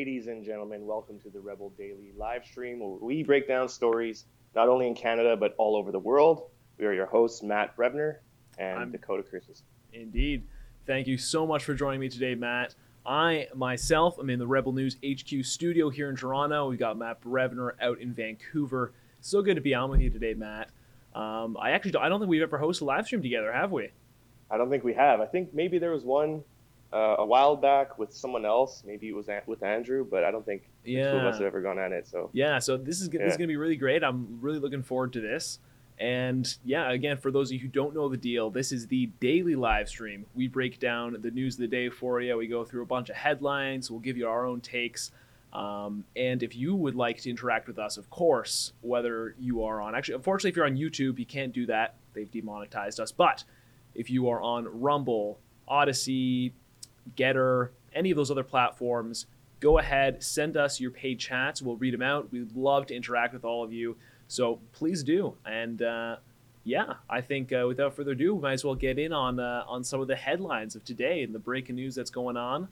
Ladies and gentlemen, welcome to the Rebel Daily live stream where we break down stories not only in Canada but all over the world. We are your hosts, Matt Brevner and I'm- Dakota Christensen. Indeed. Thank you so much for joining me today, Matt. I myself am in the Rebel News HQ studio here in Toronto. We've got Matt Brevner out in Vancouver. So good to be on with you today, Matt. Um, I actually don't, I don't think we've ever hosted a live stream together, have we? I don't think we have. I think maybe there was one uh, a while back with someone else. Maybe it was with Andrew, but I don't think the two of Yeah. us have ever gone at it. So Yeah, so this is g- this is going to be really great. I'm really looking forward to this. And yeah, again, for those of you who don't know the deal, this is the daily live stream. We break down the news of the day for you. We go through a bunch of headlines. We'll give you our own takes. Um, and if you would like to interact with us, of course, whether you are on actually, unfortunately, if you're on YouTube, you can't do that. They've demonetized us. But if you are on Rumble, Odysee, Gettr, any of those other platforms, go ahead, send us your paid chats. We'll read them out. We'd love to interact with all of you. So please do. And uh, yeah, I think uh, without further ado, we might as well get in on uh, on some of the headlines of today and the breaking news that's going on.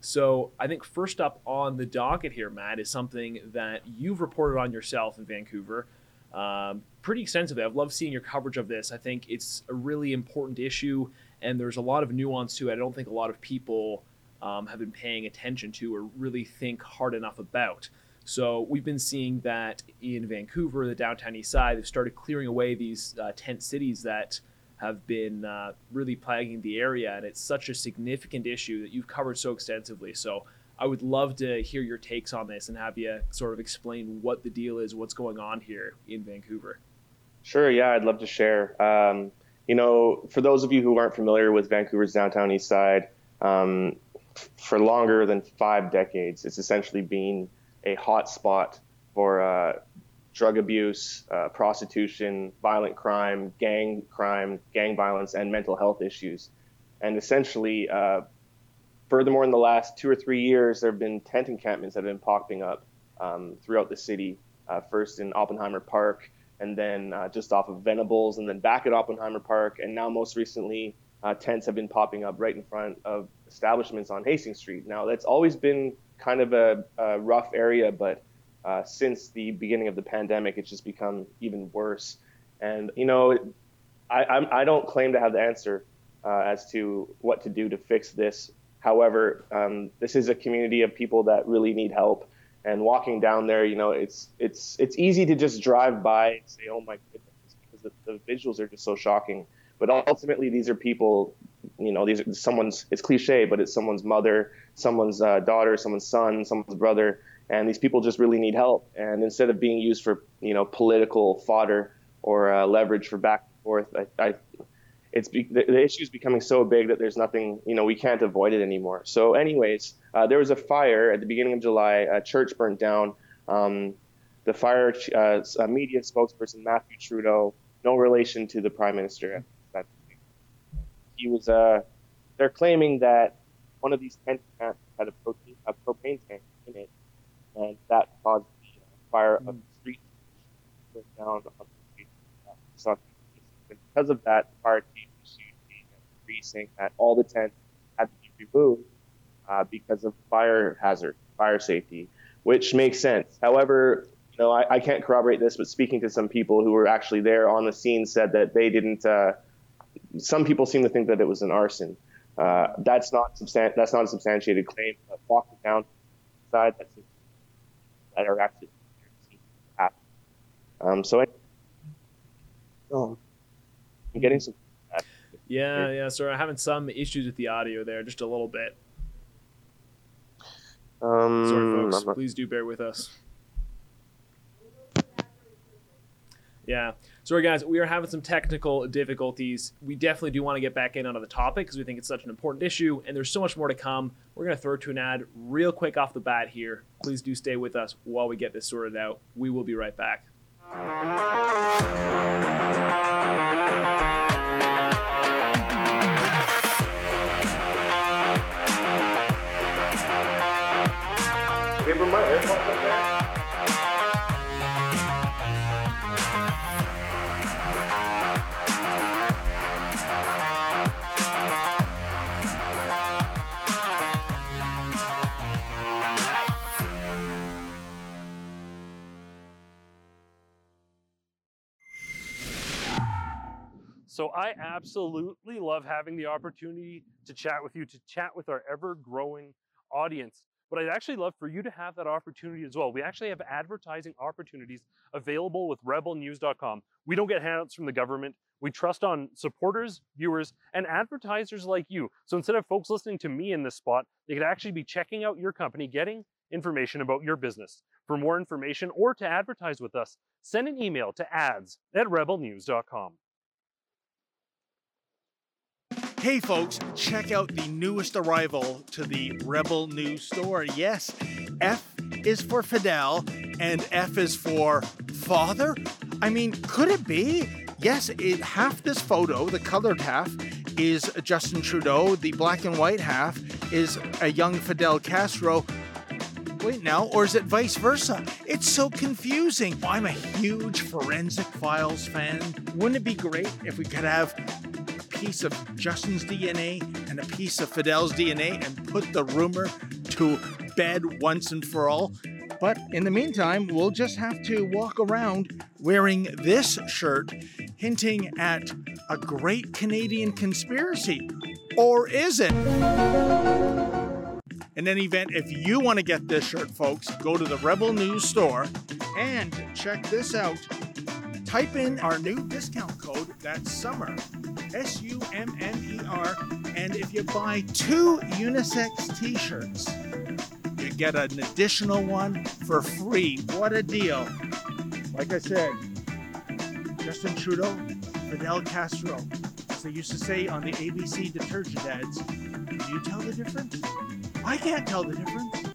So I think first up on the docket here, Matt, is something that you've reported on yourself in Vancouver um, pretty extensively. I've loved seeing your coverage of this. I think it's a really important issue, and there's a lot of nuance to it. I don't think a lot of people um, have been paying attention to or really think hard enough about. So we've been seeing that in Vancouver, the downtown east side, they've started clearing away these uh, tent cities that have been uh, really plaguing the area, and it's such a significant issue that you've covered so extensively. So I would love to hear your takes on this and have you sort of explain what the deal is, what's going on here in Vancouver. Sure, yeah, I'd love to share. Um, you know, for those of you who aren't familiar with Vancouver's downtown east side, um, for longer than five decades, it's essentially been a hot spot for uh, drug abuse, uh, prostitution, violent crime, gang crime, gang violence, and mental health issues. And essentially, uh, furthermore, in the last two or three years, there have been tent encampments that have been popping up um, throughout the city. Uh, first in Oppenheimer Park, and then uh, just off of Venables, and then back at Oppenheimer Park, and now most recently, uh, tents have been popping up right in front of establishments on Hastings Street. Now that's always been kind of a, a rough area, but uh, since the beginning of the pandemic, it's just become even worse. And you know, I, I, I don't claim to have the answer uh, as to what to do to fix this. However, um, this is a community of people that really need help. And walking down there, you know, it's it's it's easy to just drive by and say, "Oh my goodness," because the, the visuals are just so shocking. But ultimately, these are people, you know, these are someone's. It's cliche, but it's someone's mother, someone's uh, daughter, someone's son, someone's brother, and these people just really need help. And instead of being used for, you know, political fodder or uh, leverage for back and forth, I, I it's be, the, the issue is becoming so big that there's nothing, you know, we can't avoid it anymore. So, anyways, uh, there was a fire at the beginning of July. A church burnt down. Um, the fire uh, media spokesperson Matthew Trudeau, no relation to the prime minister. He was. Uh, they're claiming that one of these tent camps had a propane, a propane tank in it, and that caused the fire of the street burn down on the street. Uh, Sunday. And because of that, the fire team issued a saying that all the tents had to be removed uh, because of fire hazard, fire safety, which makes sense. However, you know, I, I can't corroborate this, but speaking to some people who were actually there on the scene said that they didn't. Uh, some people seem to think that it was an arson. Uh, that's not substan- That's not a substantiated claim. But walking down side, that's that are actually. Um, so, oh, I'm getting some. Yeah, yeah. Sorry, I'm having some issues with the audio there, just a little bit. Um, Sorry, folks. Not- Please do bear with us. Yeah. Sorry, guys. We are having some technical difficulties. We definitely do want to get back in onto the topic because we think it's such an important issue, and there's so much more to come. We're going to throw to an ad real quick off the bat here. Please do stay with us while we get this sorted out. We will be right back. Música absolutely love having the opportunity to chat with you, to chat with our ever growing audience. But I'd actually love for you to have that opportunity as well. We actually have advertising opportunities available with rebelnews.com. We don't get handouts from the government. We trust on supporters, viewers, and advertisers like you. So instead of folks listening to me in this spot, they could actually be checking out your company, getting information about your business. For more information or to advertise with us, send an email to ads at rebelnews.com. Hey folks, check out the newest arrival to the Rebel News store. Yes, F is for Fidel and F is for father. I mean, could it be? Yes, it, half this photo, the colored half, is Justin Trudeau. The black and white half is a young Fidel Castro. Wait now, or is it vice versa? It's so confusing. I'm a huge Forensic Files fan. Wouldn't it be great if we could have piece of Justin's DNA and a piece of Fidel's DNA and put the rumor to bed once and for all? But in the meantime, we'll just have to walk around wearing this shirt, hinting at a great Canadian conspiracy. Or is it? In any event, if you want to get this shirt, folks, go to the Rebel News store and check this out. Type in our new discount code, that's SUMMER, S U M M E R, and if you buy two unisex t shirts, you get an additional one for free. What a deal! Like I said, Justin Trudeau, Fidel Castro, as they used to say on the ABC detergent ads, can you tell the difference? I can't tell the difference.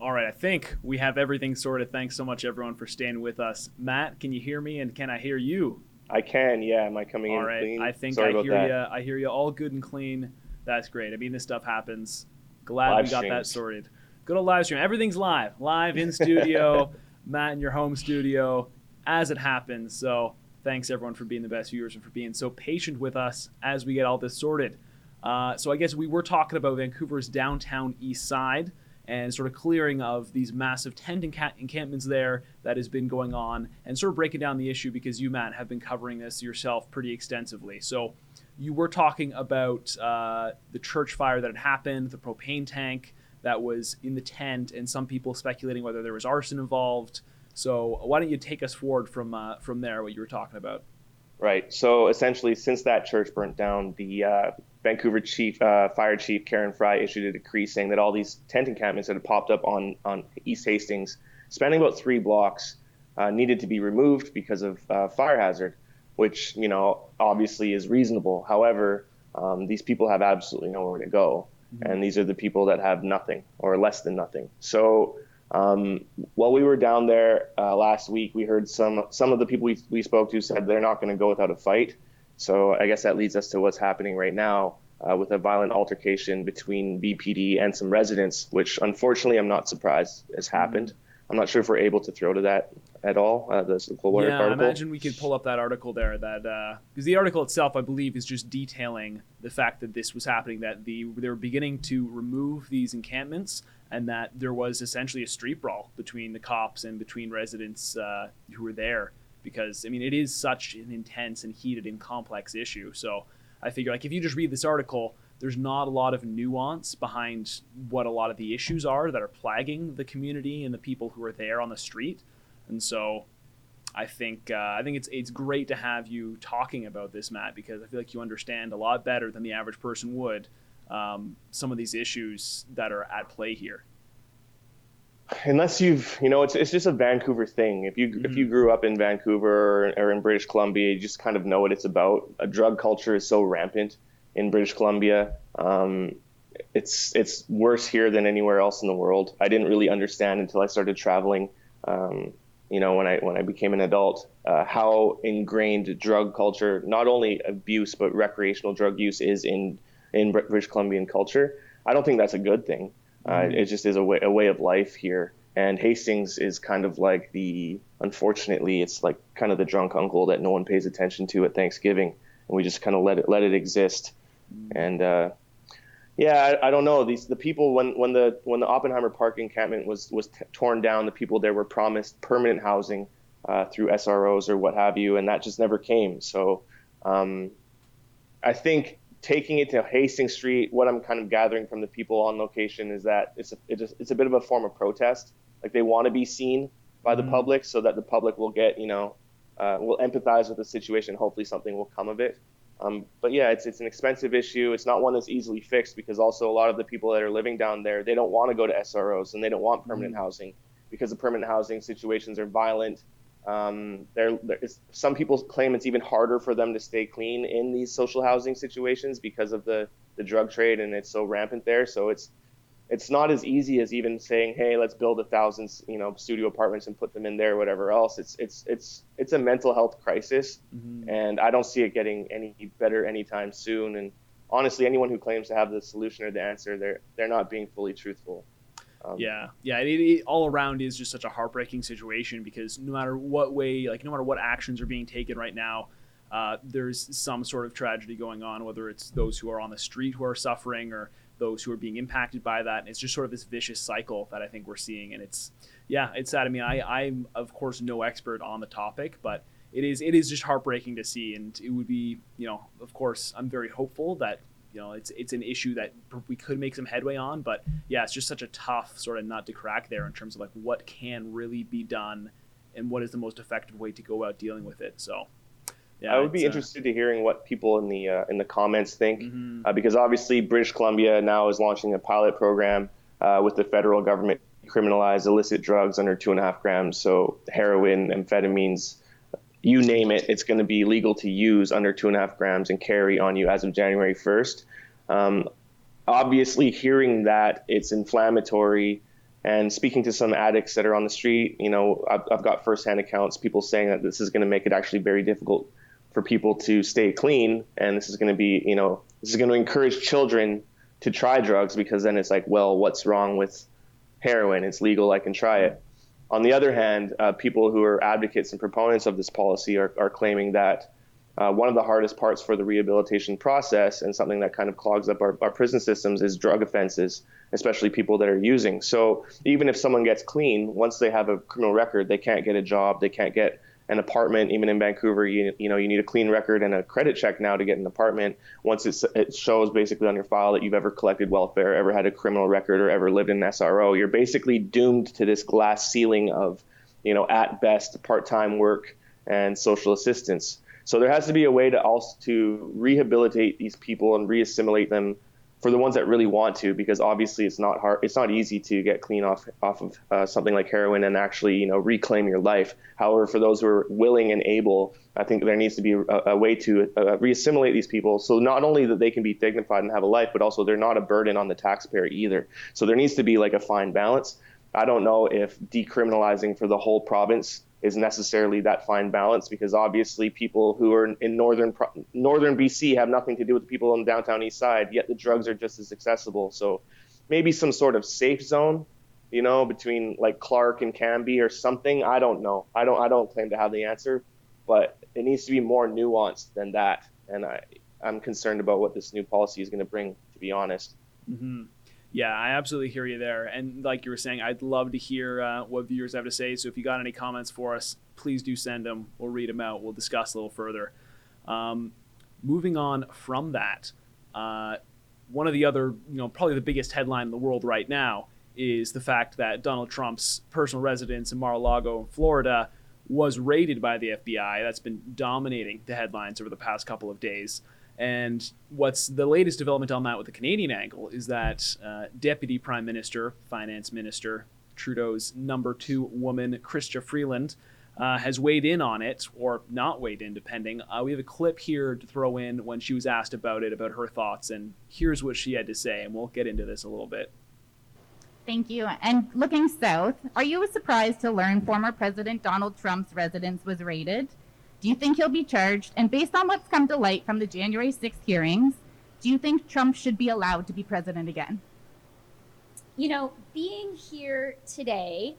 All right, I think we have everything sorted. Thanks so much, everyone, for staying with us. Matt, can you hear me? And can I hear you? I can. Yeah. Am I coming All in right, clean? I think Sorry I hear that. you. I hear you all good and clean. That's great. I mean, this stuff happens. Glad Live we got that sorted. Go to live stream. Everything's live, live in studio. Matt in your home studio, as it happens. So thanks everyone for being the best viewers and for being so patient with us as we get all this sorted. Uh, so I guess we were talking about Vancouver's downtown east side and sort of clearing of these massive tent enca- encampments there that has been going on and sort of breaking down the issue because you, Matt, have been covering this yourself pretty extensively. So you were talking about uh, the church fire that had happened, the propane tank that was in the tent, and some people speculating whether there was arson involved. So why don't you take us forward from uh, from there? What you were talking about? Right. So essentially, since that church burnt down, the uh, Vancouver chief, uh, fire chief Karen Fry issued a decree saying that all these tent encampments that had popped up on on East Hastings, spanning about three blocks, uh, needed to be removed because of uh, fire hazard, which you know obviously is reasonable. However, um, these people have absolutely nowhere to go, and these are the people that have nothing or less than nothing. So. Um, while we were down there uh, last week, we heard some some of the people we, we spoke to said they're not going to go without a fight. So I guess that leads us to what's happening right now uh, with a violent altercation between VPD and some residents, which unfortunately I'm not surprised has happened. I'm not sure if we're able to throw to that at all. Uh, the Cold Water yeah, I article. imagine we could pull up that article there. That because the article itself, I believe, is just detailing the fact that this was happening. That the they were beginning to remove these encampments, and that there was essentially a street brawl between the cops and between residents uh, who were there. Because I mean, it is such an intense and heated and complex issue. So I figure, like, if you just read this article, there's not a lot of nuance behind what a lot of the issues are that are plaguing the community and the people who are there on the street. And so I think uh, I think it's it's great to have you talking about this, Matt, because I feel like you understand a lot better than the average person would um, some of these issues that are at play here. Unless you've you know it's it's just a Vancouver thing. If you if you grew up in Vancouver or, or in British Columbia, you just kind of know what it's about. A drug culture is so rampant in British Columbia. Um, it's it's worse here than anywhere else in the world. I didn't really understand until I started traveling. Um, you know, when I when I became an adult, uh, how ingrained drug culture, not only abuse but recreational drug use, is in in British Columbian culture. I don't think that's a good thing. Uh, it just is a way, a way of life here. And Hastings is kind of like the, unfortunately, it's like kind of the drunk uncle that no one pays attention to at Thanksgiving, and we just kind of let it let it exist. And uh, yeah, I, I don't know these the people when when the when the Oppenheimer Park encampment was was t- torn down, the people there were promised permanent housing uh, through SROs or what have you, and that just never came. So um, I think taking it to Hastings Street, what I'm kind of gathering from the people on location is that it's a, it's a bit of a form of protest. Like they want to be seen by the mm-hmm. public so that the public will get, you know, uh, will empathize with the situation. Hopefully something will come of it. Um, but yeah, it's it's an expensive issue. It's not one that's easily fixed because also a lot of the people that are living down there they don't want to go to SROs and they don't want permanent mm-hmm. housing because the permanent housing situations are violent. Um, there, some people claim it's even harder for them to stay clean in these social housing situations because of the the drug trade and it's so rampant there. So it's it's not as easy as even saying, "Hey, let's build a thousand, you know, studio apartments and put them in there, whatever else." It's it's it's it's a mental health crisis, mm-hmm. and I don't see it getting any better anytime soon. And honestly, anyone who claims to have the solution or the answer, they're they're not being fully truthful. Um, yeah, yeah. It, it, all around is just such a heartbreaking situation because no matter what way, like no matter what actions are being taken right now, uh, there's some sort of tragedy going on. Whether it's those who are on the street who are suffering, or those who are being impacted by that. And it's just sort of this vicious cycle that I think we're seeing. And it's, yeah, it's sad. I mean, I, I'm of course no expert on the topic, but it is, it is just heartbreaking to see. And it would be, you know, of course, I'm very hopeful that, you know, it's, it's an issue that we could make some headway on, but yeah, it's just such a tough sort of nut to crack there in terms of like what can really be done and what is the most effective way to go about dealing with it. So, yeah, I would be uh, interested to hearing what people in the uh, in the comments think, mm-hmm. uh, because obviously British Columbia now is launching a pilot program uh, with the federal government criminalize illicit drugs under two and a half grams, so heroin, amphetamines, you name it, it's going to be legal to use under two and a half grams and carry on you as of January 1st. Um, obviously, hearing that it's inflammatory. And speaking to some addicts that are on the street, you know, I've, I've got firsthand accounts, people saying that this is going to make it actually very difficult for people to stay clean and this is going to be you know this is going to encourage children to try drugs because then it's like well what's wrong with heroin it's legal i can try it on the other hand uh, people who are advocates and proponents of this policy are, are claiming that uh, one of the hardest parts for the rehabilitation process and something that kind of clogs up our, our prison systems is drug offenses especially people that are using. So even if someone gets clean once they have a criminal record they can't get a job they can't get an apartment, even in Vancouver, you, you know, you need a clean record and a credit check now to get an apartment. Once it shows basically on your file that you've ever collected welfare, ever had a criminal record, or ever lived in an SRO, you're basically doomed to this glass ceiling of, you know, at best part-time work and social assistance. So there has to be a way to also to rehabilitate these people and reassimilate them for the ones that really want to, because obviously it's not hard, it's not easy to get clean off off of uh, something like heroin and actually you know reclaim your life. However, for those who are willing and able, I think there needs to be a, a way to uh, reassimilate these people, so not only that they can be dignified and have a life, but also they're not a burden on the taxpayer either. So there needs to be like a fine balance. I don't know if decriminalizing for the whole province is necessarily that fine balance because obviously people who are in northern northern BC have nothing to do with the people on the downtown east side yet the drugs are just as accessible. So maybe some sort of safe zone you know between like Clark and Cambie or something. I don't know. I don't I don't claim to have the answer but it needs to be more nuanced than that. And I I'm concerned about what this new policy is going to bring to be honest. Mm-hmm. Yeah, I absolutely hear you there. And like you were saying, I'd love to hear uh, what viewers have to say. So if you got any comments for us, please do send them. We'll read them out. We'll discuss a little further. Um, moving on from that, uh, one of the other, you know, probably the biggest headline in the world right now is the fact that Donald Trump's personal residence in Mar-a-Lago, in Florida, was raided by the FBI. That's been dominating the headlines over the past couple of days. And what's the latest development on that with the Canadian angle is that uh, Deputy Prime Minister, Finance Minister, Trudeau's number two woman, Chrystia Freeland, uh, has weighed in on it, or not weighed in, depending. Uh, we have a clip here to throw in when she was asked about it, about her thoughts, and here's what she had to say, and we'll get into this a little bit. Thank you. And looking south, are you surprised to learn former President Donald Trump's residence was raided? Do you think he'll be charged? And based on what's come to light from the January 6th hearings, do you think Trump should be allowed to be president again? You know, being here today,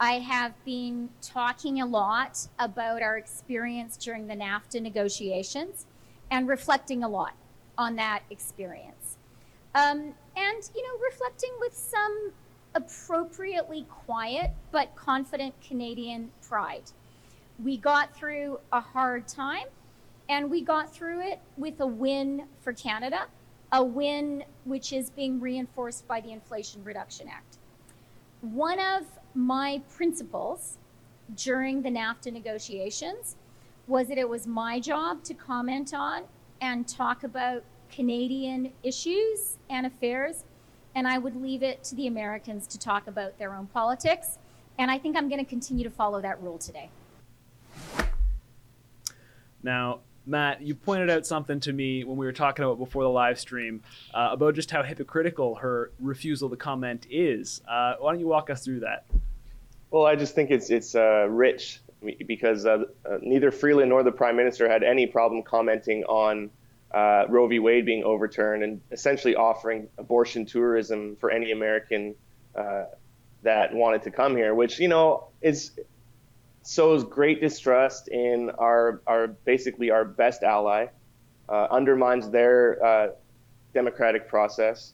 I have been talking a lot about our experience during the NAFTA negotiations and reflecting a lot on that experience. Um, and, you know, reflecting with some appropriately quiet but confident Canadian pride we got through a hard time and we got through it with a win for Canada, a win which is being reinforced by the Inflation Reduction Act. One of my principles during the NAFTA negotiations was that it was my job to comment on and talk about Canadian issues and affairs, and I would leave it to the Americans to talk about their own politics. And I think I'm going to continue to follow that rule today. Now, Matt, you pointed out something to me when we were talking about before the live stream uh, about just how hypocritical her refusal to comment is. Uh, why don't you walk us through that? Well, I just think it's it's uh, rich because uh, uh, neither Freeland nor the Prime Minister had any problem commenting on uh, Roe v. Wade being overturned and essentially offering abortion tourism for any American that wanted to come here, which you know is sows great distrust in our our basically our best ally, uh, undermines their uh, democratic process.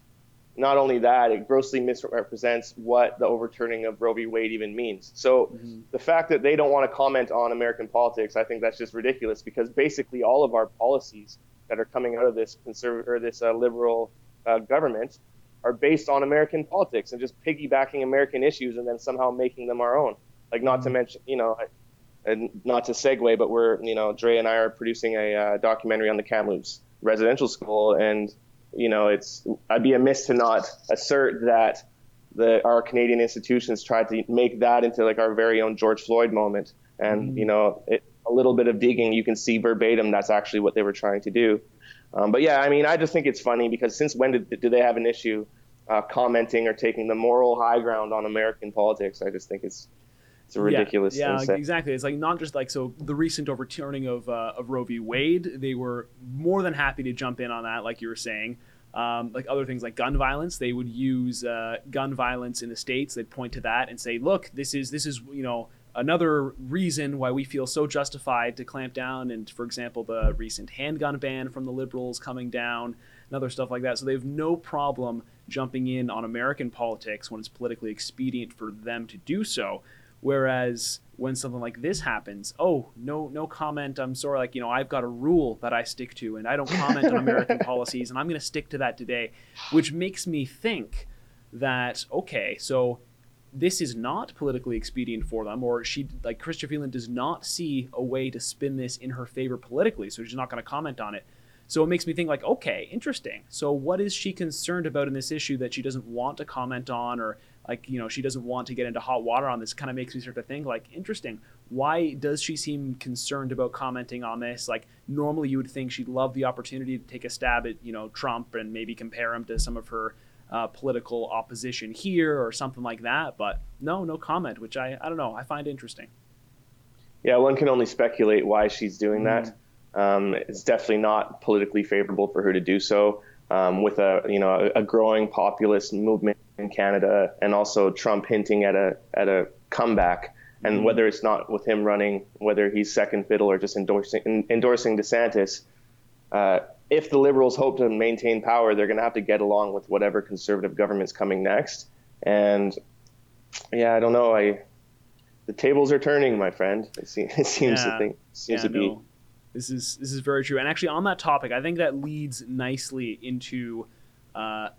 Not only that, it grossly misrepresents what the overturning of Roe v. Wade even means. So mm-hmm. the fact that they don't want to comment on American politics, I think that's just ridiculous because basically all of our policies that are coming out of this conservative or this uh, liberal uh, government are based on American politics and just piggybacking American issues and then somehow making them our own. Like not to mm-hmm. mention, you know, and not to segue, but we're, you know, Dre and I are producing a uh, documentary on the Kamloops residential school, and you know, it's I'd be amiss to not assert that the our Canadian institutions tried to make that into like our very own George Floyd moment, and mm-hmm. you know, it, a little bit of digging, you can see verbatim that's actually what they were trying to do. Um, but yeah, I mean, I just think it's funny because since when did do they have an issue uh, commenting or taking the moral high ground on American politics? I just think it's it's a ridiculous. Yeah, yeah exactly. It's like not just like so the recent overturning of uh, of Roe v. Wade. They were more than happy to jump in on that, like you were saying. Um, like other things like gun violence, they would use uh, gun violence in the states. They'd point to that and say, "Look, this is this is you know another reason why we feel so justified to clamp down." And for example, the recent handgun ban from the liberals coming down, and other stuff like that. So they have no problem jumping in on American politics when it's politically expedient for them to do so. Whereas when something like this happens, oh no, no comment. I'm sorry, like you know, I've got a rule that I stick to, and I don't comment on American policies, and I'm going to stick to that today, which makes me think that okay, so this is not politically expedient for them, or she like Chrystia Freeland does not see a way to spin this in her favor politically, so she's not going to comment on it. So it makes me think like, okay, interesting. So what is she concerned about in this issue that she doesn't want to comment on, or like you know she doesn't want to get into hot water on this kind of makes me start to think like interesting. Why does she seem concerned about commenting on this? Like normally you would think she'd love the opportunity to take a stab at you know trump and maybe compare him to some of her uh, political opposition here or something like that but no no comment which i i don't know i find interesting. Yeah one can only speculate why she's doing mm. that um, it's definitely not politically favorable for her to do so. Um, with a you know a, a growing populist movement in Canada, and also Trump hinting at a at a comeback. And mm-hmm. whether it's not with him running, whether he's second fiddle or just endorsing endorsing DeSantis, uh, if the Liberals hope to maintain power, they're going to have to get along with whatever conservative government's coming next. And yeah, I don't know. I the tables are turning, my friend. It, seems, it seems yeah. to think seems yeah, to be. No. This is this is very true. And actually, on that topic, I think that leads nicely into uh,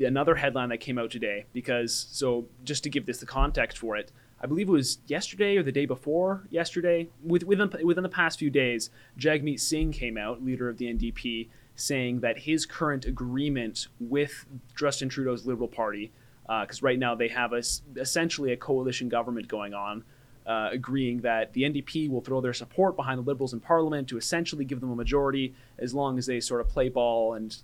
another headline that came out today because so just to give this the context for it i believe it was yesterday or the day before yesterday within, within the past few days jagmeet singh came out leader of the ndp saying that his current agreement with justin trudeau's liberal party because uh, right now they have a, essentially a coalition government going on uh, agreeing that the NDP will throw their support behind the Liberals in Parliament to essentially give them a majority as long as they sort of play ball and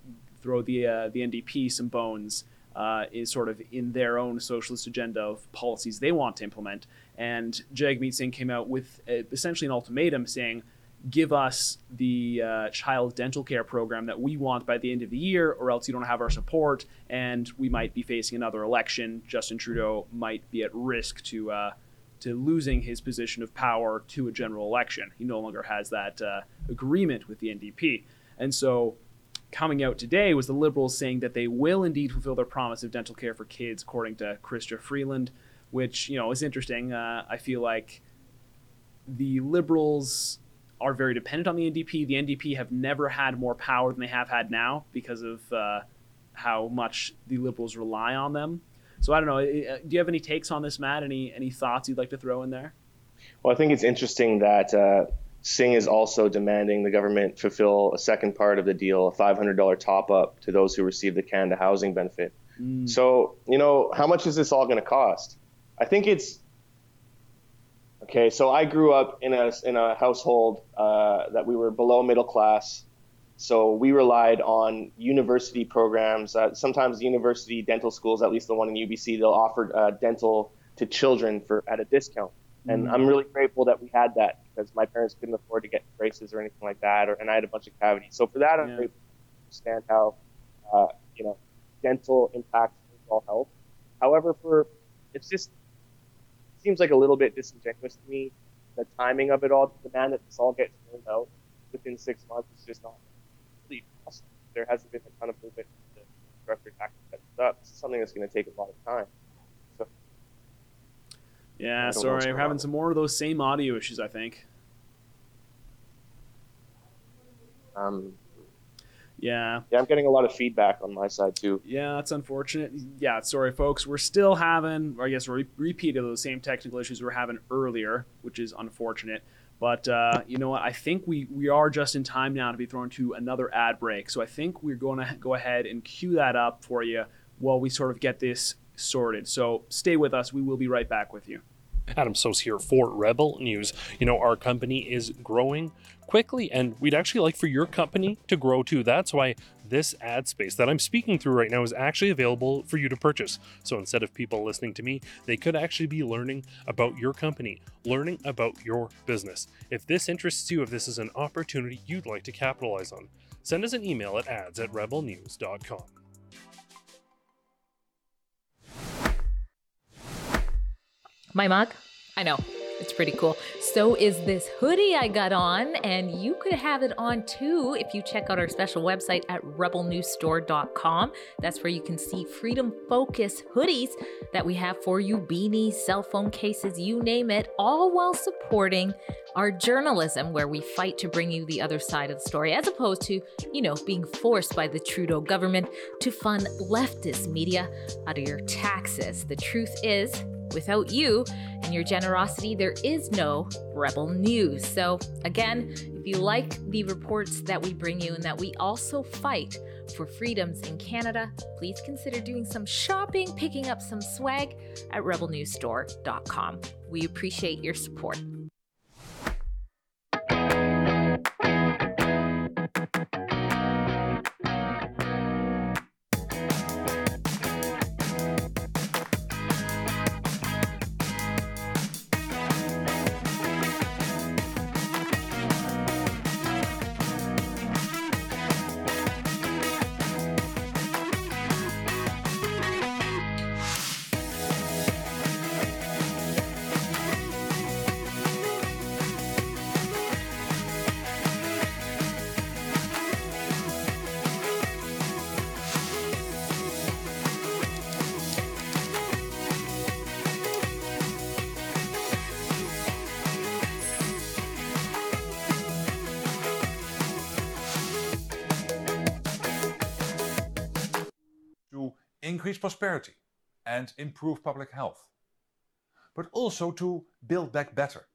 throw the uh, the NDP some bones uh, sort of in their own socialist agenda of policies they want to implement. And Jagmeet Singh came out with a, essentially an ultimatum saying, give us the uh, child dental care program that we want by the end of the year, or else you don't have our support, and we might be facing another election. Justin Trudeau might be at risk to uh, to losing his position of power to a general election. He no longer has that uh, agreement with the NDP, and so coming out today was the Liberals saying that they will indeed fulfill their promise of dental care for kids, according to Chrystia Freeland, which you know is interesting. Uh, I feel like the Liberals are very dependent on the NDP. The NDP have never had more power than they have had now because of uh, how much the Liberals rely on them. So I don't know. Do you have any takes on this, Matt? Any any thoughts you'd like to throw in there? Well, I think it's interesting that uh, Singh is also demanding the government fulfill a second part of the deal, a $500 top up to those who receive the Canada housing benefit. Mm. So, you know, how much is this all going to cost? I think it's okay. So I grew up in a in a household uh, that we were below middle class. So we relied on university programs. Uh, sometimes university dental schools, at least the one in UBC, they'll offer uh, dental to children for at a discount. And Mm. I'm really grateful that we had that because my parents couldn't afford to get braces or anything like that, or, and I had a bunch of cavities. So for that, I'm Yeah. grateful to understand how, uh, you know, dental impacts overall health. However, for it's just seems like a little bit disingenuous to me. The timing of it all, the demand that this all gets rolled out within six months is just not really possible. There hasn't been a ton of movement the director tax up. This is something that's going to take a lot of time. Yeah, don't know what's sorry, we're having on. some more of those same audio issues. I think. um, Yeah, yeah, I'm getting a lot of feedback on my side too. yeah, that's unfortunate. Yeah, sorry, folks. We're still having, I guess, re- repeat of those same technical issues we were having earlier, which is unfortunate. But uh, you know what? I think we we are just in time now to be thrown to another ad break. So I think we're going to go ahead and cue that up for you while we sort of get this sorted. So stay with us. We will be right back with you. Adam Soos here for Rebel News. You know, our company is growing quickly, and we'd actually like for your company to grow too. That's why this ad space that I'm speaking through right now is actually available for you to purchase. So instead of people listening to me, they could actually be learning about your company, learning about your business. If this interests you, if this is an opportunity you'd like to capitalize on, send us an email at ads at rebelnews.com. My mug? I know. It's pretty cool. So is this hoodie I got on, and you could have it on too if you check out our special website at rebelnewsstore.com. That's where you can see Freedom Focus hoodies that we have for you beanies, cell phone cases, you name it, all while supporting our journalism where we fight to bring you the other side of the story, as opposed to, you know, being forced by the Trudeau government to fund leftist media out of your taxes. The truth is, without you and your generosity, there is no Rebel News. So, again, if you like the reports that we bring you and that we also fight for freedoms in Canada, please consider doing some shopping, picking up some swag at rebelnewsstore.com. We appreciate your support. Increase prosperity and improve public health, but also to build back better.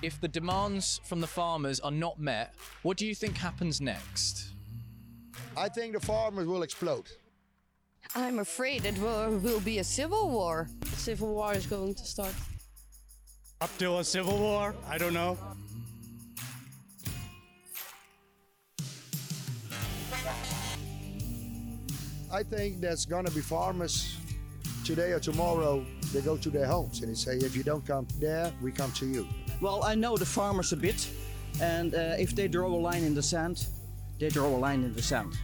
If the demands from the farmers are not met, what do you think happens next? I think the farmers will explode. I'm afraid it will, will be a civil war. Civil war is going to start. Up to a civil war? I don't know. I think there's gonna be farmers today or tomorrow. They go to their homes and they say, if you don't come there, we come to you. Well, I know the farmers a bit, and uh, if they draw a line in the sand, they draw a line in the sand.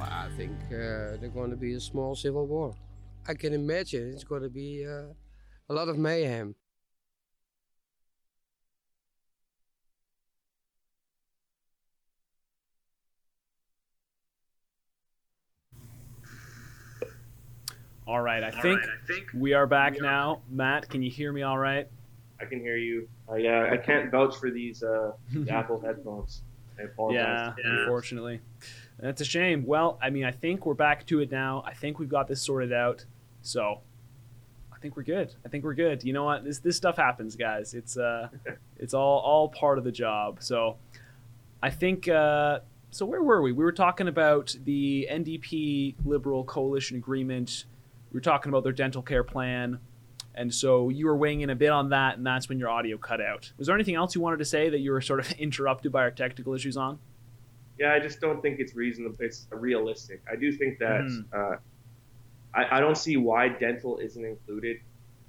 I think uh, there's going to be a small civil war. I can imagine it's going to be uh, a lot of mayhem. All right, I think, we are back now. Matt, can you hear me all right? I can hear you. Uh, yeah, I can't vouch for these uh, Apple headphones. I apologize. Yeah, unfortunately. That's a shame. Well, I mean, I think we're back to it now. I think we've got this sorted out. So, I think we're good. I think we're good. You know what? This this stuff happens, guys. It's uh it's all all part of the job. So, I think uh so where were we? We were talking about the NDP Liberal Coalition agreement. We were talking about their dental care plan. And so you were weighing in a bit on that, and that's when your audio cut out. Was there anything else you wanted to say that you were sort of interrupted by our technical issues on? Yeah, I just don't think it's reasonable. It's realistic. I do think that Mhm. uh, I, I don't see why dental isn't included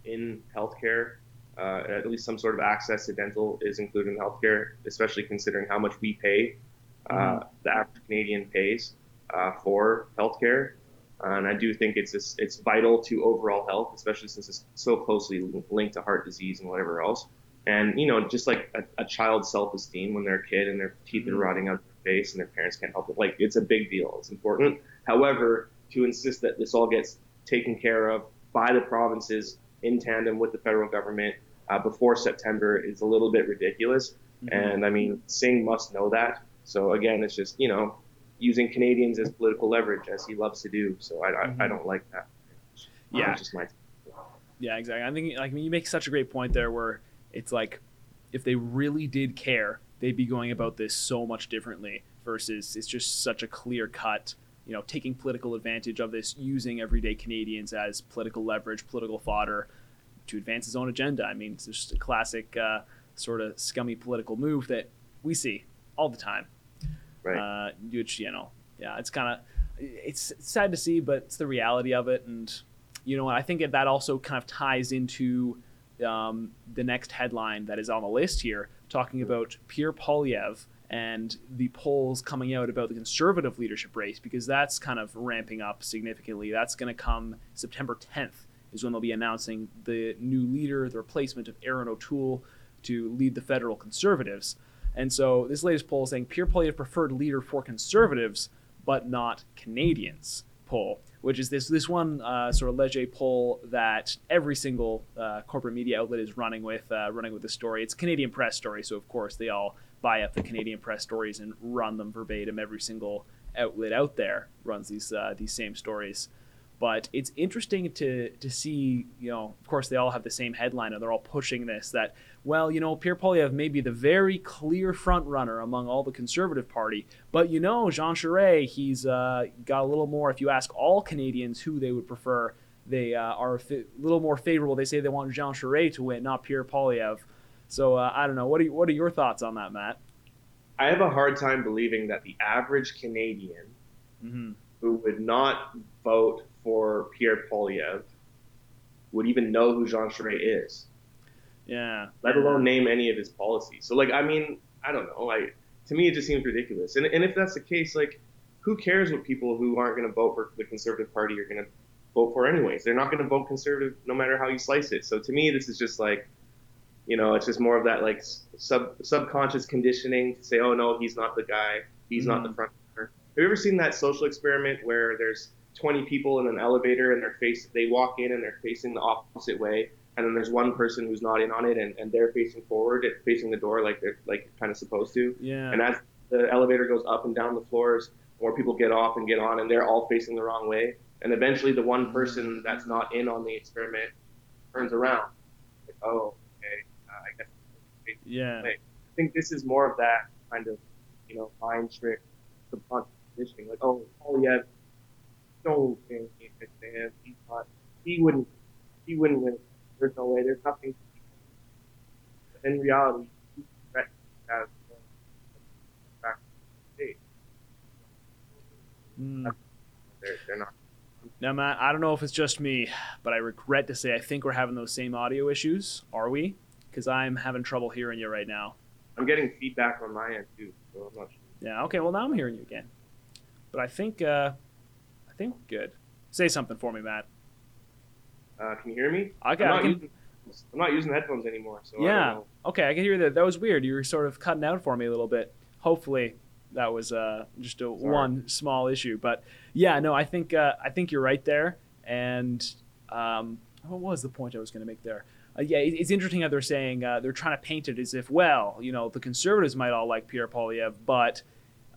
in healthcare. Uh, at least some sort of access to dental is included in healthcare, especially considering how much we pay, uh, Mhm. the average Canadian pays uh, for healthcare. Uh, and I do think it's it's it's vital to overall health, especially since it's so closely linked to heart disease and whatever else. And you know, just like a, a child's self-esteem when they're a kid and their teeth are mm-hmm. rotting out their face and their parents can't help it, like it's a big deal. It's important. However, to insist that this all gets taken care of by the provinces in tandem with the federal government uh, before September is a little bit ridiculous. Mm-hmm. And I mean, Singh must know that. So again, it's just you know using Canadians as political leverage as he loves to do. So I, I, I don't like that. Yeah. My Yeah, exactly. I think like I mean, you make such a great point there, where it's like if they really did care, they'd be going about this so much differently. Versus it's just such a clear cut, you know, taking political advantage of this, using everyday Canadians as political leverage, political fodder to advance his own agenda. I mean, it's just a classic uh, sort of scummy political move that we see all the time. Right. Uh, which you know, yeah, it's kind of it's sad to see, but it's the reality of it. And you know, I think that also kind of ties into um, the next headline that is on the list here, talking about Pierre Poilievre and the polls coming out about the conservative leadership race, because that's kind of ramping up significantly. That's going to come September 10th, is when they'll be announcing the new leader, the replacement of Erin O'Toole to lead the federal conservatives. And so this latest poll is saying Pierre Poilievre preferred leader for conservatives, but not Canadians poll, which is this this one uh, sort of leger poll that every single uh, corporate media outlet is running with uh, running with the story. It's Canadian press story, so of course they all buy up the Canadian press stories and run them verbatim. Every single outlet out there runs these uh, these same stories. But it's interesting to to see, you know, of course they all have the same headline and they're all pushing this that, well, you know, Pierre Poilievre may be the very clear front runner among all the Conservative Party, but you know, Jean Charest, he's uh, got a little more. If you ask all Canadians who they would prefer, they uh, are a fi- little more favorable. They say they want Jean Charest to win, not Pierre Poilievre. So uh, I don't know. What are you, what are your thoughts on that, Matt? I have a hard time believing that the average Canadian Mm-hmm. who would not vote for Pierre Poilievre would even know who Jean Charest is, Yeah. let alone name any of his policies. So, like, I mean, I don't know. Like, to me, it just seems ridiculous. And, and if that's the case, like, who cares what people who aren't going to vote for the Conservative Party are going to vote for anyways? They're not going to vote Conservative no matter how you slice it. So, to me, this is just like, you know, it's just more of that like sub subconscious conditioning to say, oh no, he's not the guy, he's not the mm-hmm. front runner. Have you ever seen that social experiment where there's 20 people in an elevator and they're face they walk in and they're facing the opposite way, and then there's one person who's not in on it and, and they're facing forward, and facing the door like they're like kind of supposed to. Yeah. And as the elevator goes up and down the floors, more people get off and get on, and they're all facing the wrong way. And eventually, the one person that's not in on the experiment turns around, like, oh, okay, uh, I guess. Yeah. I think this is more of that kind of, you know, mind trick, subconscious conditioning. Like, oh, Poilievre, don't think he's him. He's not. He wouldn't. He wouldn't win. There's no way. There's nothing. In reality, he's threatened uh, back to the state. Mm. They're, they're not. Now, Matt, I don't know if it's just me, but I regret to say I think we're having those same audio issues. Are we? Because I'm having trouble hearing you right now. I'm getting feedback on my end too, so I'm not sure. Yeah. Okay. Well, now I'm hearing you again. But I think uh, think we're good. Say something for me, Matt. Uh, can you hear me? Okay, I'm I not, can- using, I'm not using headphones anymore, so I don't yeah. know. Okay, I can hear that. That was weird. You were sort of cutting out for me a little bit. Hopefully, that was uh, just a one small issue. But yeah, no, I think uh, I think you're right there. And um, what was the point I was going to make there? Uh, yeah, it's interesting how they're saying uh, they're trying to paint it as if, well, you know, the conservatives might all like Pierre Poilievre, but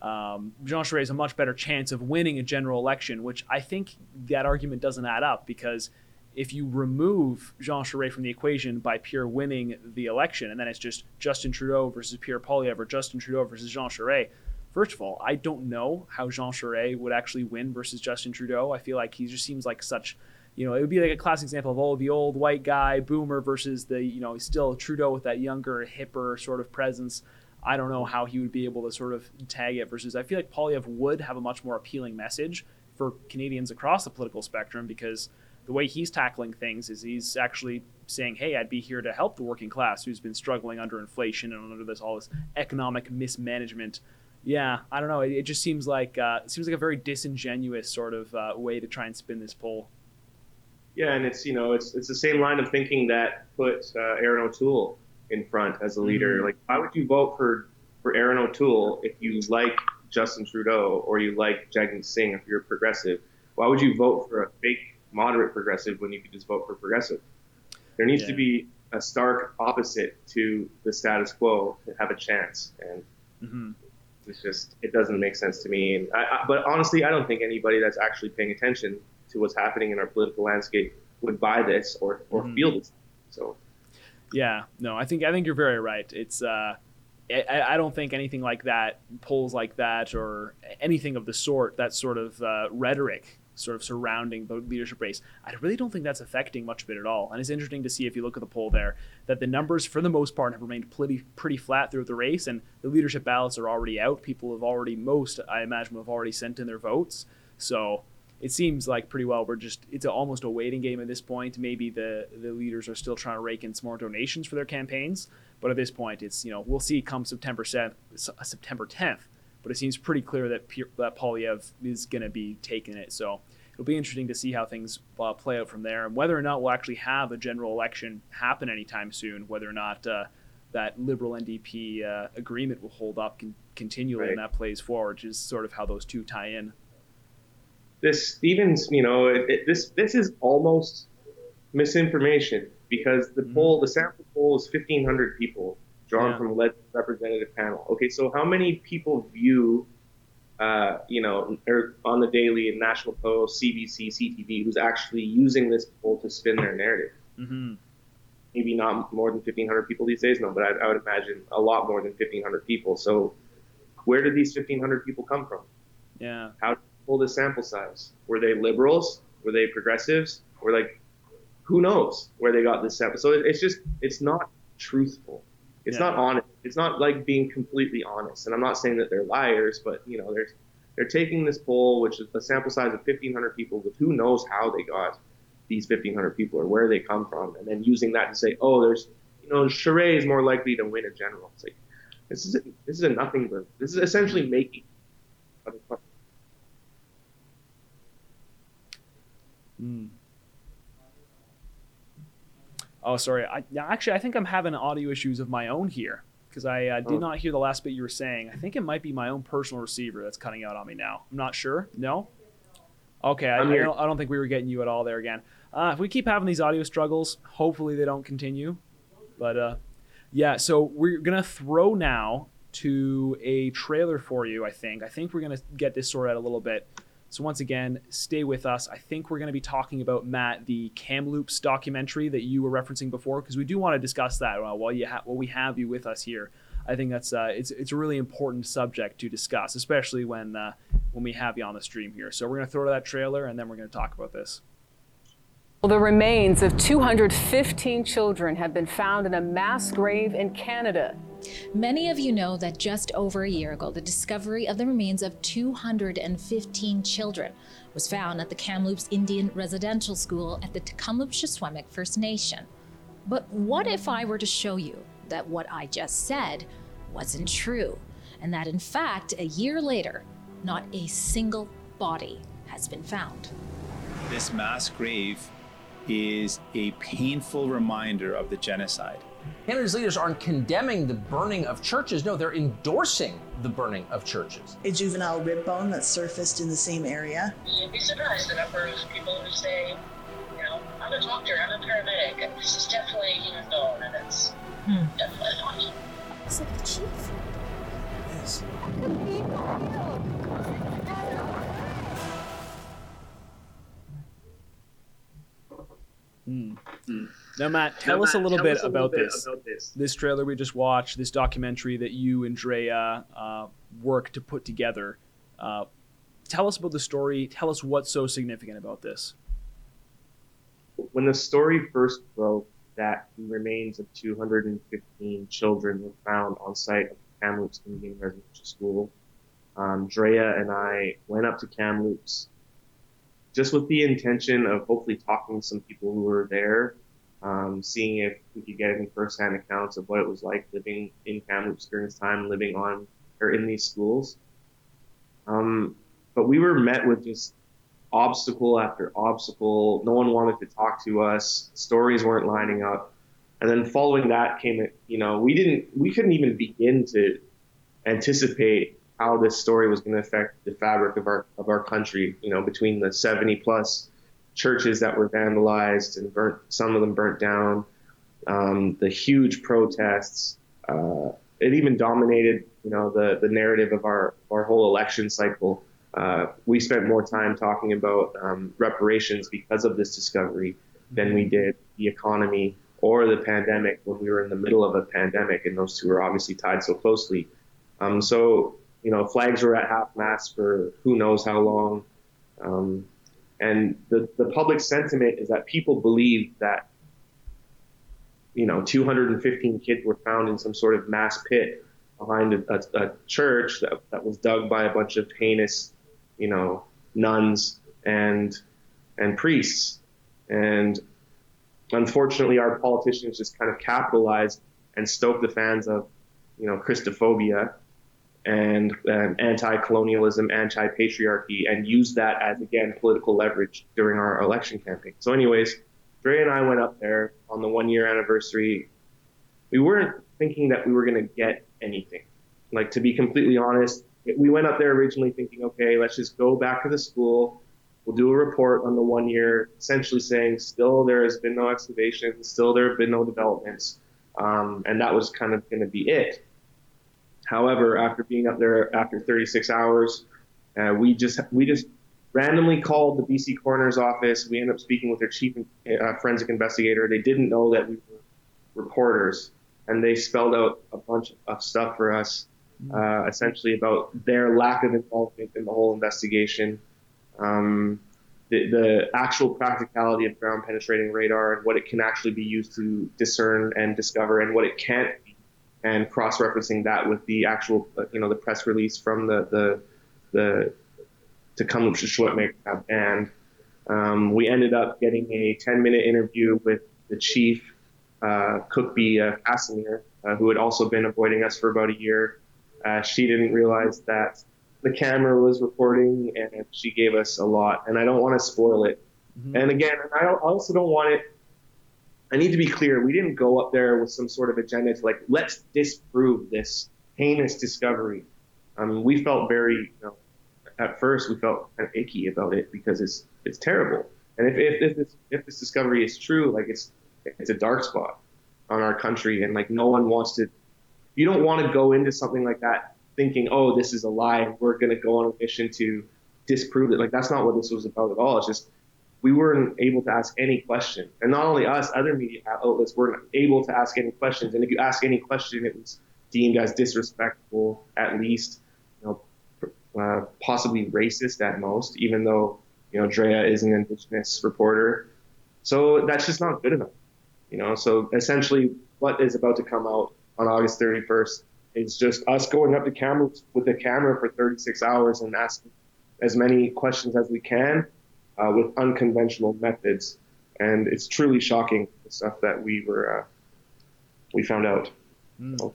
um, Jean Charest has a much better chance of winning a general election, which I think that argument doesn't add up because if you remove Jean Charest from the equation by Pierre winning the election, and then it's just Justin Trudeau versus Pierre Poilievre or Justin Trudeau versus Jean Charest, first of all, I don't know how Jean Charest would actually win versus Justin Trudeau. I feel like he just seems like such, you know, it would be like a classic example of oh, the old white guy boomer versus the, you know, still Trudeau with that younger, hipper sort of presence. I don't know how he would be able to sort of tag it versus I feel like Poilievre would have a much more appealing message for Canadians across the political spectrum because the way he's tackling things is he's actually saying, "Hey, I'd be here to help the working class who's been struggling under inflation and under this all this economic mismanagement." Yeah, I don't know. It, it just seems like uh, seems like a very disingenuous sort of uh, way to try and spin this poll. Yeah, and it's you know it's it's the same line of thinking that put uh, Erin O'Toole in front as a leader. Mm-hmm. Like, why would you vote for for Erin O'Toole if you like Justin Trudeau or you like Jagmeet Singh if you're a progressive? Why would you vote for a fake moderate progressive when you could just vote for progressive? There needs Yeah. to be a stark opposite to the status quo to have a chance, and Mm-hmm. it's just it doesn't make sense to me. And I, I, but honestly, I don't think anybody that's actually paying attention to what's happening in our political landscape would buy this or or Mhm. feel this. So Yeah, no, I think I think you're very right. It's uh, I, I don't think anything like that, polls like that, or anything of the sort, that sort of uh, rhetoric, sort of surrounding the leadership race, I really don't think that's affecting much of it at all. And it's interesting to see if you look at the poll there that the numbers, for the most part, have remained pretty pretty flat throughout the race, and the leadership ballots are already out. People have already, most I imagine, have already sent in their votes. So it seems like pretty well we're just it's a, almost a waiting game at this point. Maybe the the leaders are still trying to rake in some more donations for their campaigns, but at this point, it's you know we'll see come September seventh, September tenth. But it seems pretty clear that Pier- that Poilievre is going to be taking it. So it'll be interesting to see how things uh, play out from there, and whether or not we'll actually have a general election happen anytime soon. Whether or not uh, that Liberal NDP uh, agreement will hold up con- continually, and that plays forward, which is sort of how those two tie in. This Stevens, you know, it, it, this this is almost misinformation because the poll, the sample poll is 1,500 people drawn Yeah. from a representative panel. Okay, so how many people view, uh, you know, or on the Daily and National Post, CBC, CTV, who's actually using this poll to spin their narrative? Mm-hmm. Maybe not more than 1,500 people these days, no, but I, I would imagine a lot more than 1,500 people. So where did these 1,500 people come from? Yeah. How pull this sample size? Were they liberals? Were they progressives? Or like, who knows where they got this sample? So it- it's just, it's not truthful. It's Yeah. not honest. It's not like being completely honest. And I'm not saying that they're liars, but you know, there's, they're taking this poll, which is a sample size of 1,500 people, with who knows how they got these 1,500 people or where they come from, and then using that to say, oh, there's, you know, Charest is more likely to win a general. It's like, this is a, this is a nothing but this is essentially making. Mm. Oh, sorry. I, actually, I think I'm having audio issues of my own here because I uh, did Oh. not hear the last bit you were saying. I think it might be my own personal receiver that's cutting out on me now. I'm not sure. No. Okay, I, here. don't, I don't think we were getting you at all there again. Uh, if we keep having these audio struggles, hopefully they don't continue. But uh, yeah, so we're gonna throw now to a trailer for you. I think. I think we're gonna get this sorted out a little bit. So once again, stay with us. I think we're going to be talking about Matt, the Kamloops documentary that you were referencing before, because we do want to discuss that uh, while you ha- while we have you with us here. I think that's uh, it's it's a really important subject to discuss, especially when uh, when we have you on the stream here. So we're going to throw to that trailer, and then we're going to talk about this. Well, the remains of 215 children have been found in a mass grave in Canada. Many of you know that just over a year ago, the discovery of the remains of 215 children was found at the Kamloops Indian Residential School at the Tecumseh First Nation. But what if I were to show you that what I just said wasn't true, and that in fact, a year later, not a single body has been found? This mass grave is a painful reminder of the genocide. Canada's leaders aren't condemning the burning of churches. No, they're endorsing the burning of churches. A juvenile rib bone that surfaced in the same area. You'd be surprised the number of people who say, you know, I'm a doctor, I'm a paramedic, and this is definitely a human bone, and it's definitely not. Looks like the chief. Yes. Hmm. Now, Matt, tell Now, us a little bit a little about bit this. about this. This trailer we just watched, this documentary that you and Drea uh, worked to put together. Uh, tell us about the story. Tell us what's so significant about this. when the story first broke that the remains of 215 children were found on site of Kamloops Indian Residential School, um, Drea and I went up to Kamloops just with the intention of hopefully talking to some people who were there, um, seeing if we could get any firsthand accounts of what it was like living in Kamloops during this time, living on or in these schools. Um, but we were met with just obstacle after obstacle. No one wanted to talk to us. Stories weren't lining up. And then following that came, you know, we didn't, we couldn't even begin to anticipate how this story was going to affect the fabric of our of our country. You know, between the 70 plus churches that were vandalized and burnt, some of them burnt down, um, the huge protests. Uh, it even dominated, you know, the the narrative of our our whole election cycle. Uh, we spent more time talking about um, reparations because of this discovery than we did the economy or the pandemic when we were in the middle of a pandemic, and those two are obviously tied so closely. Um, so, you know, flags were at half mast for who knows how long. Um, and the, the public sentiment is that people believe that, you know, 215 kids were found in some sort of mass pit behind a, a, a church that, that was dug by a bunch of heinous, you know, nuns and and priests. And unfortunately, our politicians just kind of capitalized and stoked the fans of, you know, Christophobia and um, anti-colonialism, anti-patriarchy, and used that as again political leverage during our election campaign. So, anyways, Dre and I went up there on the one-year anniversary. We weren't thinking that we were going to get anything. Like to be completely honest, we went up there originally thinking, okay, let's just go back to the school. We'll do a report on the one year, essentially saying still there has been no excavation, still there have been no developments, um, and that was kind of going to be it. However, after being up there after 36 hours, uh, we just we just randomly called the BC coroner's office. We ended up speaking with their chief uh, forensic investigator. They didn't know that we were reporters, and they spelled out a bunch of stuff for us, uh, essentially about their lack of involvement in the whole investigation, um, the, the actual practicality of ground penetrating radar and what it can actually be used to discern and discover, and what it can't and cross-referencing that with the actual, uh, you know, the press release from the the the to Tk'emlúps te Secwépemc band. Um, we ended up getting a 10-minute interview with the chief, uh, Kukpi7 uh, uh, who had also been avoiding us for about a year. Uh, she didn't realize that the camera was recording, and she gave us a lot. And I don't want to spoil it. And again, I don't- I also don't want it. I need to be clear. We didn't go up there with some sort of agenda to like let's disprove this heinous discovery. I mean, we felt very, you know, at first we felt kind of icky about it because it's it's terrible. And if if, if this if this discovery is true, like it's it's a dark spot on our country, and like no one wants to. You don't want to go into something like that thinking, oh, this is a lie, we're going to go on a mission to disprove it. Like that's not what this was about at all. It's just we weren't able to ask any question, and not only us, other media outlets weren't able to ask any questions. And if you ask any question, it was deemed as disrespectful, at least, you know, uh, possibly racist at most, even though you know Drea is an Indigenous reporter. So that's just not good enough, you know. So essentially, what is about to come out on August 31st is just us going up to camera with the camera for 36 hours and asking as many questions as we can uh, with unconventional methods. And it's truly shocking the stuff that we were uh, we found out. Mm.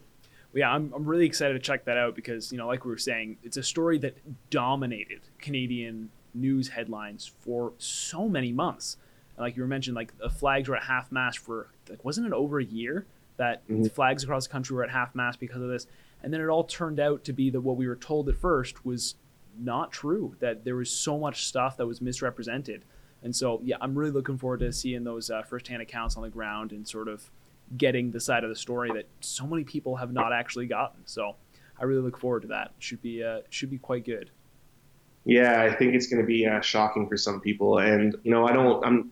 Yeah, I'm, I'm really excited to check that out because, you know, like we were saying, it's a story that dominated Canadian news headlines for so many months. And like you were mentioning, like the flags were at half mast for, like, wasn't it over a year that flags across the country were at half mast because of this, and then it all turned out to be that what we were told at first was not true. That there was so much stuff that was misrepresented, and so yeah, I'm really looking forward to seeing those uh, firsthand accounts on the ground and sort of getting the side of the story that so many people have not actually gotten. So I really look forward to that. Should be uh, should be quite good. Yeah, I think it's going to be uh, shocking for some people, and you know, I don't, I'm,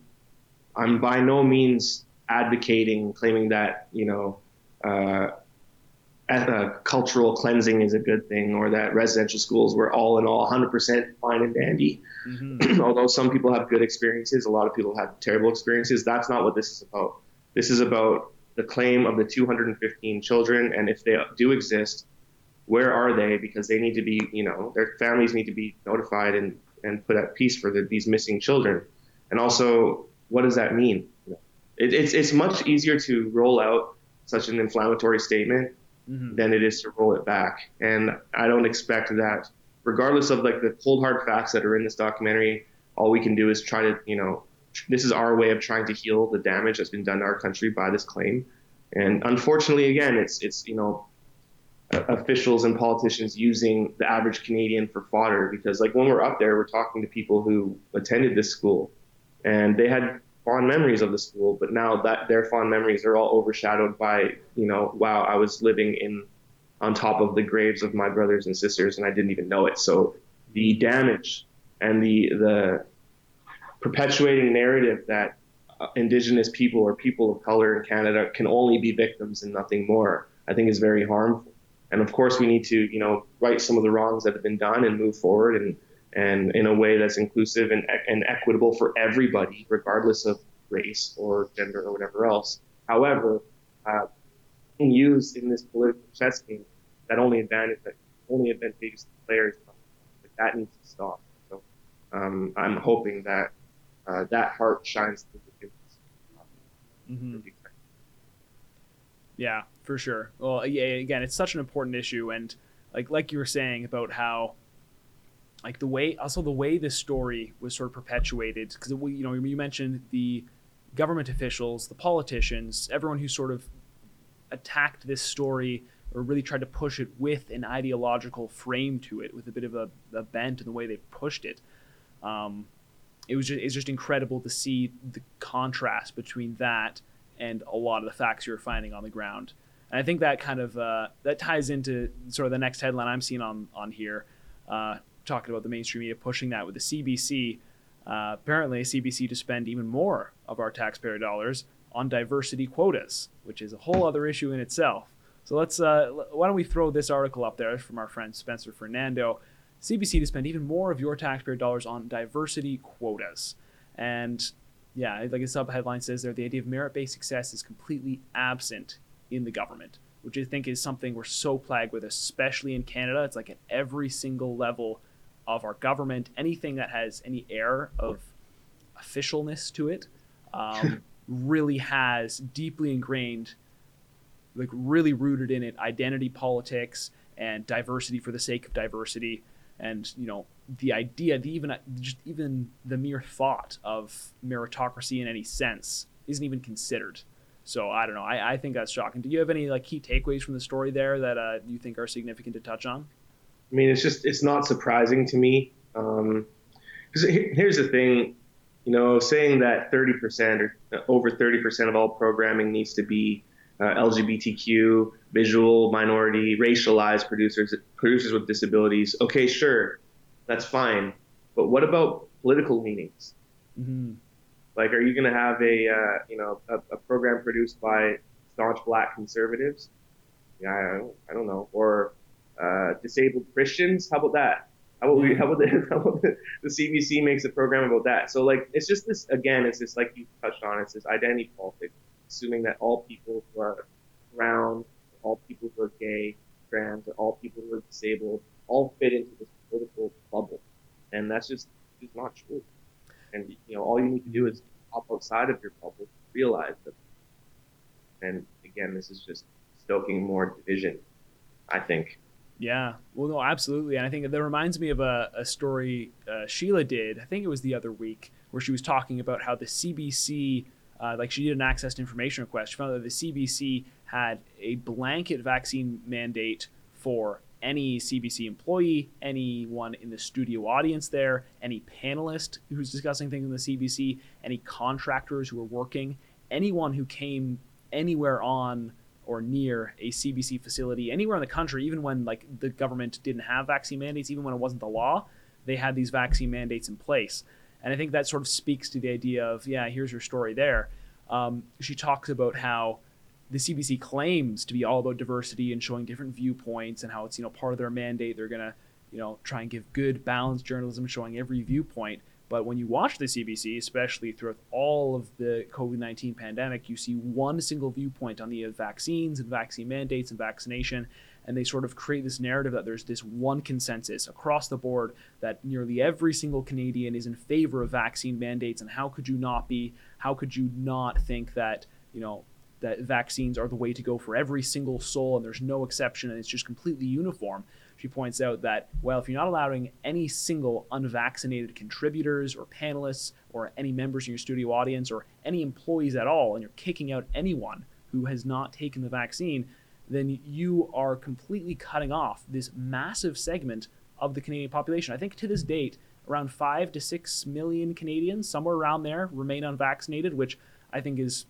I'm by no means advocating claiming that you know, uh, uh, cultural cleansing is a good thing, or that residential schools were all in all 100% fine and dandy. Mm-hmm. Although some people have good experiences, a lot of people have terrible experiences. That's not what this is about. This is about the claim of the 215 children, and if they do exist, where are they? Because they need to be, you know, their families need to be notified and, and put at peace for the, these missing children. And also, what does that mean? It, it's it's much easier to roll out such an inflammatory statement Mm-hmm. than it is to roll it back. And I don't expect that, regardless of like the cold hard facts that are in this documentary, all we can do is try to, you know, this is our way of trying to heal the damage that's been done to our country by this claim. And unfortunately, again, it's it's you know officials and politicians using the average Canadian for fodder because like when we're up there, we're talking to people who attended this school and they had fond memories of the school, but now that their fond memories are all overshadowed by, you know, wow, I was living in on top of the graves of my brothers and sisters and I didn't even know it. So the damage and the the perpetuating narrative that uh, indigenous people or people of color in Canada can only be victims and nothing more, I think is very harmful. And of course, we need to, you know, right some of the wrongs that have been done and move forward and and in a way that's inclusive and, and equitable for everybody, regardless of race or gender or whatever else. However, uh, being used in this political chess game that only advantage that only advantageous players, like that needs to stop. So um, I'm hoping that uh, that heart shines through the. Mm-hmm. Yeah, for sure. Well, yeah, again, it's such an important issue, and like like you were saying about how like the way also the way this story was sort of perpetuated because you know you mentioned the government officials the politicians everyone who sort of attacked this story or really tried to push it with an ideological frame to it with a bit of a, a bent in the way they pushed it. Um, it was just, it's just incredible to see the contrast between that and a lot of the facts you're finding on the ground. And i think that kind of uh, that ties into sort of the next headline i'm seeing on on here. Uh, talking about the mainstream media pushing that with the CBC. Uh, apparently, CBC to spend even more of our taxpayer dollars on diversity quotas, which is a whole other issue in itself. So let's uh, why don't we throw this article up there from our friend Spencer Fernando. CBC to spend even more of your taxpayer dollars on diversity quotas, and yeah, like the sub headline says there, the idea of merit-based success is completely absent in the government, which I think is something we're so plagued with, especially in Canada. It's like at every single level of our government, anything that has any air of officialness to it, um, really has deeply ingrained, like really rooted in it, identity politics and diversity for the sake of diversity, and you know the idea, the even just even the mere thought of meritocracy in any sense isn't even considered. So I don't know. I, I think that's shocking. Do you have any like key takeaways from the story there that uh, you think are significant to touch on? I mean, it's just it's not surprising to me. Um, here's the thing, you know, saying that 30% or over 30% of all programming needs to be uh, LGBTQ, visual, minority, racialized producers, producers with disabilities. Okay, sure, that's fine. But what about political meanings? Mm-hmm. Like, are you going to have a uh, you know a, a, program produced by staunch Black conservatives? Yeah, I don't, I don't know, or uh, disabled Christians. How about that? How about we? How about, the, how about the, the, CBC makes a program about that? So like, it's just this again. It's just like you touched on. It's this identity politics, assuming that all people who are brown, all people who are gay, trans, all people who are disabled, all fit into this political bubble, and that's just just not true. And you know, all you need to do is hop outside of your bubble, realize that. And again, this is just stoking more division. I think. Yeah, well, no, absolutely, and I think that reminds me of a, a story uh, Sheila did. I think it was the other week where she was talking about how the CBC uh, like she did an access to information request. She found that the CBC had a blanket vaccine mandate for any CBC employee, anyone in the studio audience there, any panelist who's discussing things in the CBC, any contractors who are working, anyone who came anywhere on or near a CBC facility anywhere in the country, even when like the government didn't have vaccine mandates, even when it wasn't the law, they had these vaccine mandates in place. And I think that sort of speaks to the idea of, yeah, here's your story there. Um, she talks about how the CBC claims to be all about diversity and showing different viewpoints and how it's, you know, part of their mandate. They're going to, you know, try and give good, balanced journalism showing every viewpoint. But when you watch the CBC, especially throughout all of the COVID 19 pandemic, you see one single viewpoint on the vaccines and vaccine mandates and vaccination. And they sort of create this narrative that there's this one consensus across the board that nearly every single Canadian is in favor of vaccine mandates. And how could you not be? How could you not think that, you know, that vaccines are the way to go for every single soul and there's no exception and it's just completely uniform? She points out that, well, if you're not allowing any single unvaccinated contributors or panelists or any members in your studio audience or any employees at all, and you're kicking out anyone who has not taken the vaccine, then you are completely cutting off this massive segment of the Canadian population. I think to this date, around five to six million Canadians, somewhere around there, remain unvaccinated, which I think is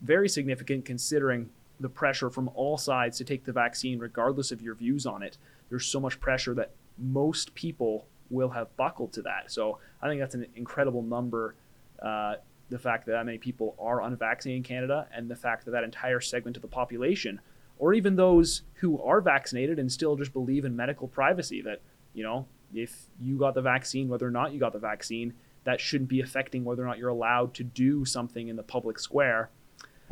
very significant considering the pressure from all sides to take the vaccine, regardless of your views on it there's so much pressure that most people will have buckled to that. So I think that's an incredible number. Uh, the fact that that many people are unvaccinated in Canada, and the fact that that entire segment of the population, or even those who are vaccinated and still just believe in medical privacy, that you know if you got the vaccine, whether or not you got the vaccine, that shouldn't be affecting whether or not you're allowed to do something in the public square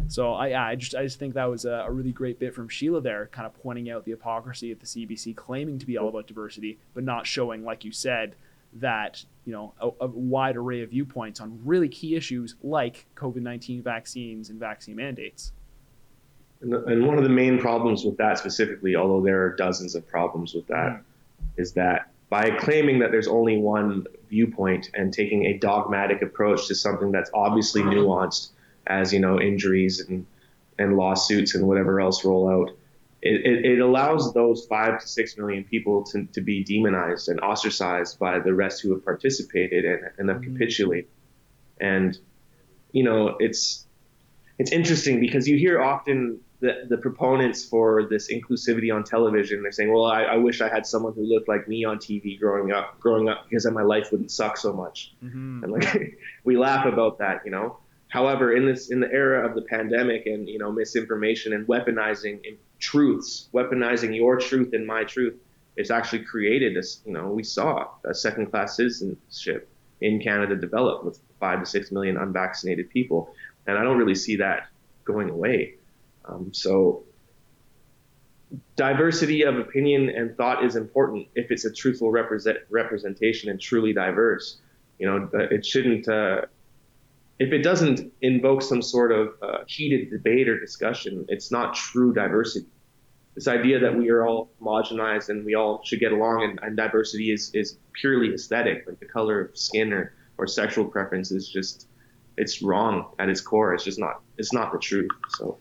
so I, I just I just think that was a, a, really great bit from Sheila there, kind of pointing out the hypocrisy of the CBC claiming to be all about diversity, but not showing, like you said, that you know a, a wide array of viewpoints on really key issues like COVID nineteen vaccines and vaccine mandates. And, the, and, one of the main problems with that specifically, although there are dozens of problems with that, mm. that by claiming that there's only one viewpoint and taking a dogmatic approach to something that's obviously nuanced as you know injuries and and lawsuits and whatever else roll out. It, it, it, allows those five to six million people to, to be demonized and ostracized by the rest who have participated and, and have mm-hmm. capitulated. And, you know, it's it's interesting because you hear often the, the proponents for this inclusivity on television. They're saying, well, I, I wish I had someone who looked like me on TV growing up, growing up because then my life wouldn't suck so much. Mm-hmm. And like we laugh about that, you know. However, in this in the era of the pandemic and you know misinformation and weaponizing truths, weaponizing your truth and my truth, it's actually created this. You know, we saw a second-class citizenship in Canada develop with five to six million unvaccinated people, and I don't really see that going away. Um, so, diversity of opinion and thought is important if it's a truthful represent, representation and truly diverse. You know, it shouldn't. Uh, if it doesn't invoke some sort of uh, heated debate or discussion, it's not true diversity. This idea that we are all homogenized and we all should get along and, and diversity is, is purely aesthetic, like the color of skin or, or sexual preference is just, it's wrong at its core. It's just not, it's not the truth. So,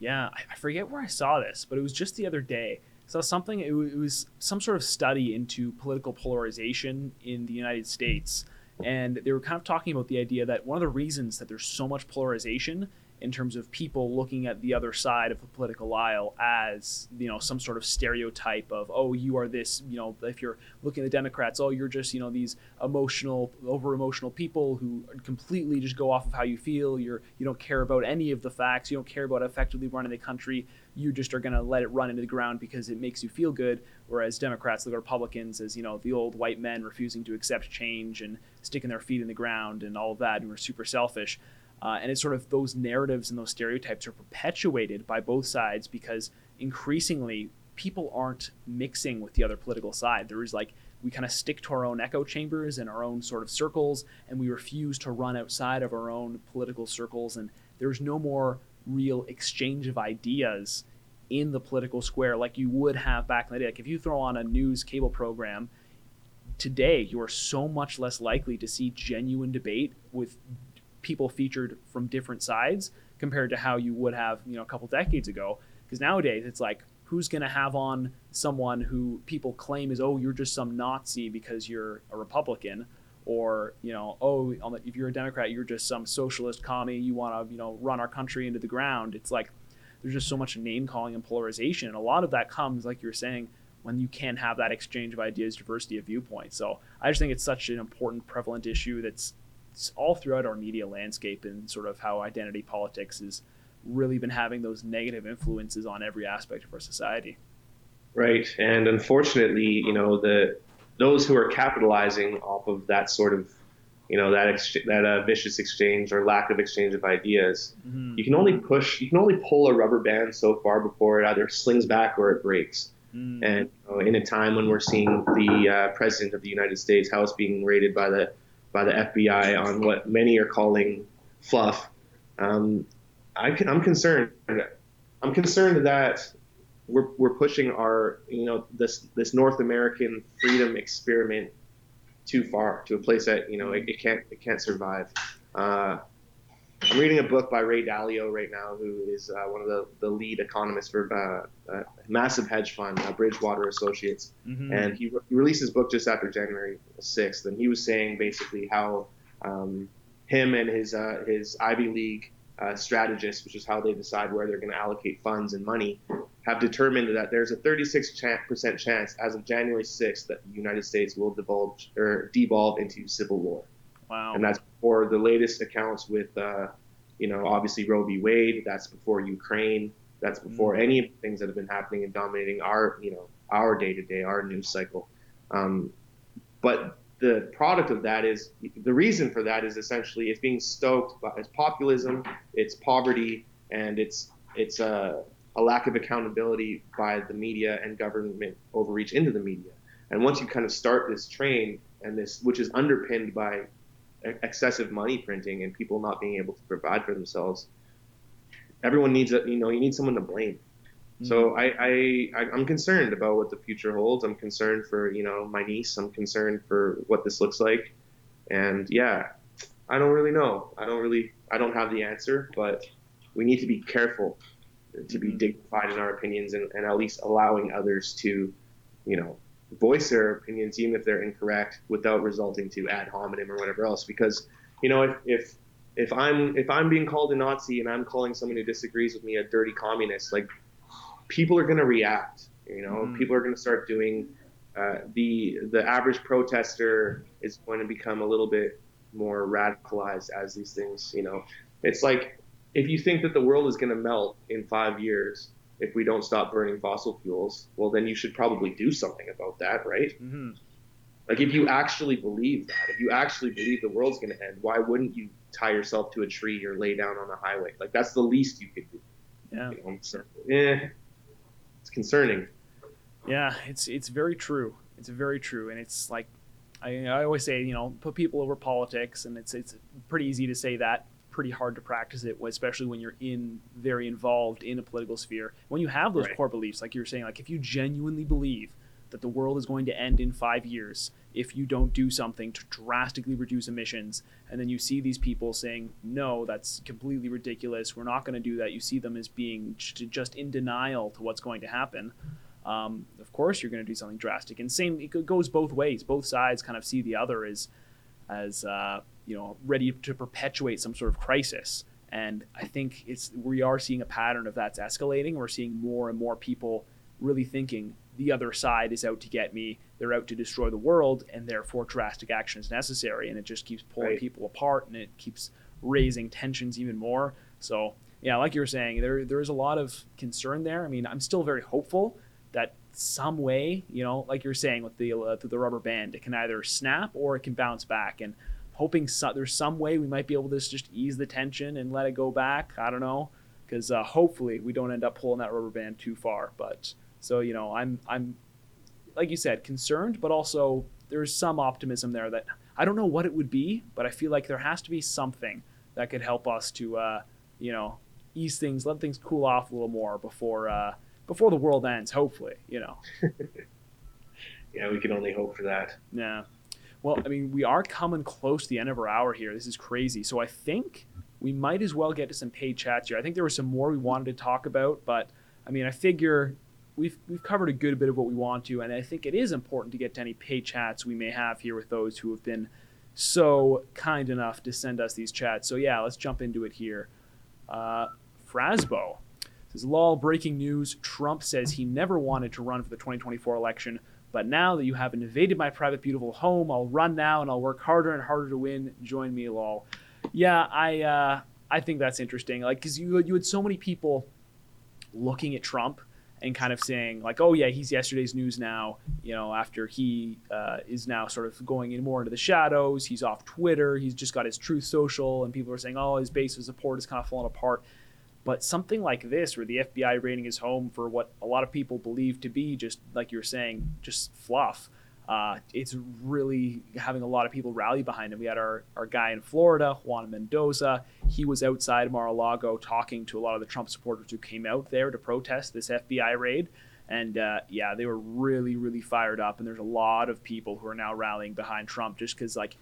yeah, I forget where I saw this, but it was just the other day. Saw something, it was some sort of study into political polarization in the United States and they were kind of talking about the idea that one of the reasons that there's so much polarization in terms of people looking at the other side of the political aisle as you know some sort of stereotype of oh you are this you know if you're looking at the democrats oh you're just you know these emotional over emotional people who completely just go off of how you feel. You're you don't care about any of the facts. You don't care about effectively running the country. You just are going to let it run into the ground because it makes you feel good. Whereas democrats look at republicans as you know the old white men refusing to accept change and sticking their feet in the ground and all of that and we're super selfish uh, and it's sort of those narratives and those stereotypes are perpetuated by both sides because increasingly people aren't mixing with the other political side. There is like, we kind of stick to our own echo chambers and our own sort of circles, and we refuse to run outside of our own political circles. And there's no more real exchange of ideas in the political square like you would have back in the day. Like if you throw on a news cable program today, you are so much less likely to see genuine debate with people featured from different sides compared to how you would have you know a couple decades ago. Because nowadays it's like who's going to have on someone who people claim is oh you're just some Nazi because you're a Republican or you know oh um, if you're a Democrat you're just some socialist commie you want to you know run our country into the ground. It's like there's just so much name calling and polarization, and a lot of that comes like you're saying when you can have that exchange of ideas, diversity of viewpoints. So I just think it's such an important, prevalent issue that's all throughout our media landscape and sort of how identity politics has really been having those negative influences on every aspect of our society. Right, and unfortunately, you know the those who are capitalizing off of that sort of you know that ex- that uh, vicious exchange or lack of exchange of ideas. Mm-hmm. You can only push, you can only pull a rubber band so far before it either slings back or it breaks. Mm. And you know, in a time when we're seeing the uh, president of the United States House being raided by the by the FBI on what many are calling fluff, um, I am concerned. I'm concerned that we're, we're pushing our you know this this North American freedom experiment too far to a place that you know it, it can't it can't survive. Uh, I'm reading a book by Ray Dalio right now, who is uh, one of the, the lead economists for uh, a massive hedge fund, uh, Bridgewater Associates. Mm-hmm. And he, re- he, released his book just after January 6th. And he was saying basically how um, him and his, uh, his Ivy League uh, strategists, which is how they decide where they're going to allocate funds and money, have determined that there's a 36% chance as of January 6th that the United States will divulge or devolve into civil war. Wow. And that's for the latest accounts with, uh, you know, obviously Roe v. Wade. That's before Ukraine. That's before mm-hmm. any of the things that have been happening and dominating our, you know, our day to day, our news cycle. Um, but the product of that is the reason for that is essentially it's being stoked by it's populism, it's poverty, and it's it's a, a lack of accountability by the media and government overreach into the media. And once you kind of start this train and this, which is underpinned by excessive money printing and people not being able to provide for themselves, everyone needs a you know you need someone to blame. Mm-hmm. So I, I, I am concerned about what the future holds. I'm concerned for you know my niece. I'm concerned for what this looks like, and yeah, I don't really know. I don't really I don't have the answer, but we need to be careful to be mm-hmm. dignified in our opinions and, and at least allowing others to, you know, voice their opinions, even if they're incorrect, without resulting to ad hominem or whatever else. Because you know, if if if I'm if I'm being called a Nazi and I'm calling someone who disagrees with me a dirty communist, like people are going to react. You know, mm. people are going to start doing. Uh, the the average protester is going to become a little bit more radicalized as these things. You know, it's like if you think that the world is going to melt in five years, if we don't stop burning fossil fuels, well, then you should probably do something about that, right? Mm-hmm. Like, if you actually believe that, if you actually believe the world's going to end, why wouldn't you tie yourself to a tree or lay down on the highway? Like, that's the least you could do. Yeah. You know, so, eh, it's concerning. Yeah, it's it's very true. It's very true, and it's like I, I always say, you know, put people over politics, and it's it's pretty easy to say that pretty hard to practice it, especially when you're in very involved in a political sphere. When you have those right. core beliefs, like you're saying, like if you genuinely believe that the world is going to end in five years if you don't do something to drastically reduce emissions, and then you see these people saying, no, that's completely ridiculous. We're not going to do that. You see them as being just in denial to what's going to happen. Um, of course, you're going to do something drastic. And same, it goes both ways. Both sides kind of see the other as, as uh, you know ready to perpetuate some sort of crisis. And I think it's we are seeing a pattern of that's escalating. We're seeing more and more people really thinking the other side is out to get me. They're out to destroy the world, and therefore drastic action is necessary. And it just keeps pulling right. people apart, and it keeps raising tensions even more. So yeah, like you were saying, there there is a lot of concern there. I mean, I'm still very hopeful that some way, you know, like you're saying with the uh, the rubber band, it can either snap or it can bounce back. And hoping so, there's some way we might be able to just ease the tension and let it go back. I don't know, because uh, hopefully we don't end up pulling that rubber band too far. But so you know, I'm I'm like you said, concerned, but also there's some optimism there that I don't know what it would be, but I feel like there has to be something that could help us to uh, you know ease things, let things cool off a little more before uh, before the world ends. Hopefully, you know. yeah, we can only hope for that. Yeah. Well, I mean, we are coming close to the end of our hour here. This is crazy. So I think we might as well get to some paid chats here. I think there was some more we wanted to talk about, but I mean, I figure we've we've covered a good bit of what we want to, and I think it is important to get to any paid chats we may have here with those who have been so kind enough to send us these chats. So yeah, let's jump into it here. Uh, Frasbo says, "Lol, breaking news: Trump says he never wanted to run for the 2024 election." But now that you have invaded my private, beautiful home, I'll run now and I'll work harder and harder to win. Join me, lol. Yeah, I uh, I think that's interesting. Like, because you you had so many people looking at Trump and kind of saying like, oh yeah, he's yesterday's news now. You know, after he uh, is now sort of going in more into the shadows, he's off Twitter. He's just got his Truth Social, and people are saying, oh, his base of support is kind of falling apart. But something like this, where the FBI raiding his home for what a lot of people believe to be just like you're saying, just fluff. Uh, it's really having a lot of people rally behind him. We had our, our guy in Florida, Juan Mendoza. He was outside Mar-a-Lago talking to a lot of the Trump supporters who came out there to protest this FBI raid. And uh, yeah, they were really, really fired up. And there's a lot of people who are now rallying behind Trump just because, like,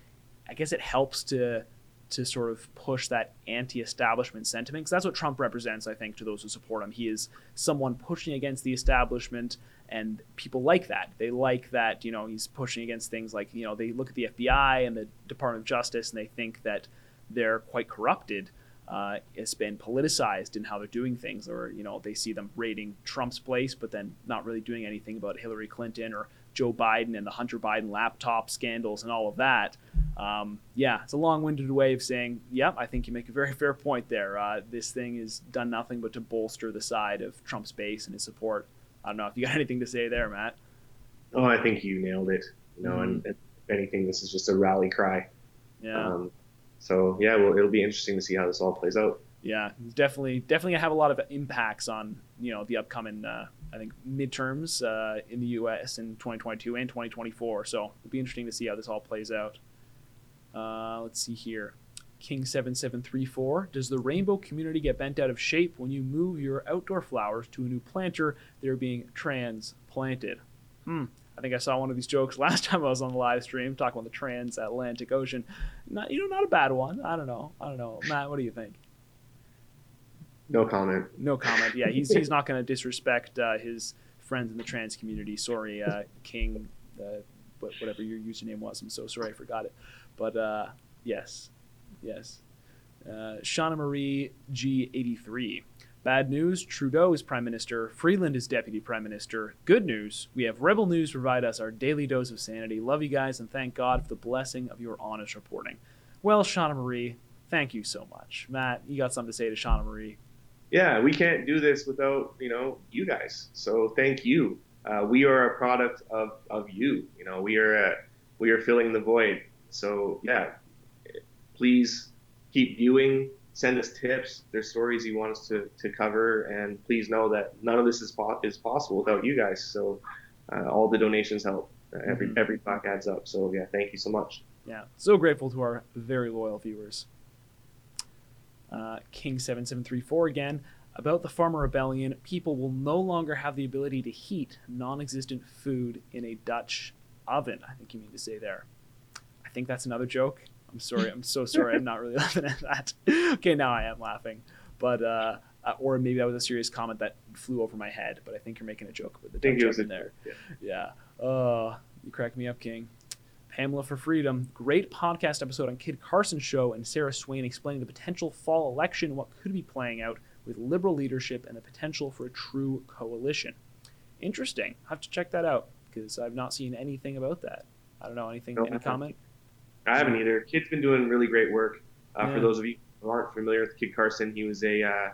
I guess it helps to to sort of push that anti-establishment sentiment because that's what Trump represents I think to those who support him. He is someone pushing against the establishment and people like that. They like that you know he's pushing against things like you know they look at the FBI and the Department of Justice and they think that they're quite corrupted uh, it's been politicized in how they're doing things or you know they see them raiding Trump's place but then not really doing anything about Hillary Clinton or Joe Biden and the Hunter Biden laptop scandals and all of that. Um, yeah, it's a long-winded way of saying, yep, I think you make a very fair point there. Uh, this thing has done nothing but to bolster the side of Trump's base and his support. I don't know if you got anything to say there, Matt. Oh, I think you nailed it. You know, mm-hmm. and if anything, this is just a rally cry. Yeah. Um, so yeah, well, it'll be interesting to see how this all plays out. Yeah, definitely, definitely have a lot of impacts on you know the upcoming uh, I think midterms uh, in the U.S. in 2022 and 2024. So it'll be interesting to see how this all plays out. Uh, let's see here. King seven seven three four. Does the rainbow community get bent out of shape when you move your outdoor flowers to a new planter? They're being transplanted. Hmm. I think I saw one of these jokes last time I was on the live stream talking about the transatlantic ocean. Not you know not a bad one. I don't know. I don't know. Matt, what do you think? No comment. No comment. Yeah, he's he's not going to disrespect uh, his friends in the trans community. Sorry, uh, King, uh, whatever your username was. I'm so sorry, I forgot it. But uh, yes, yes. Uh, Shauna Marie G83. Bad news Trudeau is Prime Minister, Freeland is Deputy Prime Minister. Good news we have Rebel News provide us our daily dose of sanity. Love you guys and thank God for the blessing of your honest reporting. Well, Shauna Marie, thank you so much. Matt, you got something to say to Shauna Marie? Yeah, we can't do this without you know you guys. So thank you. Uh, we are a product of, of you. You know, we are uh, we are filling the void. So yeah, please keep viewing. Send us tips. There's stories you want us to, to cover, and please know that none of this is po- is possible without you guys. So uh, all the donations help. Uh, every mm-hmm. every buck adds up. So yeah, thank you so much. Yeah, so grateful to our very loyal viewers uh, King7734 again. About the Farmer Rebellion, people will no longer have the ability to heat non existent food in a Dutch oven. I think you mean to say there. I think that's another joke. I'm sorry. I'm so sorry. I'm not really laughing at that. okay, now I am laughing. But, uh, uh, or maybe that was a serious comment that flew over my head, but I think you're making a joke with the Dutch oven there. Yeah. yeah. Oh, you crack me up, King. Pamela for Freedom. Great podcast episode on Kid Carson show and Sarah Swain explaining the potential fall election, what could be playing out with liberal leadership and the potential for a true coalition. Interesting. I have to check that out because I've not seen anything about that. I don't know anything. No, any comment? I haven't either. Kid's been doing really great work. Uh, yeah. For those of you who aren't familiar with Kid Carson, he was a uh,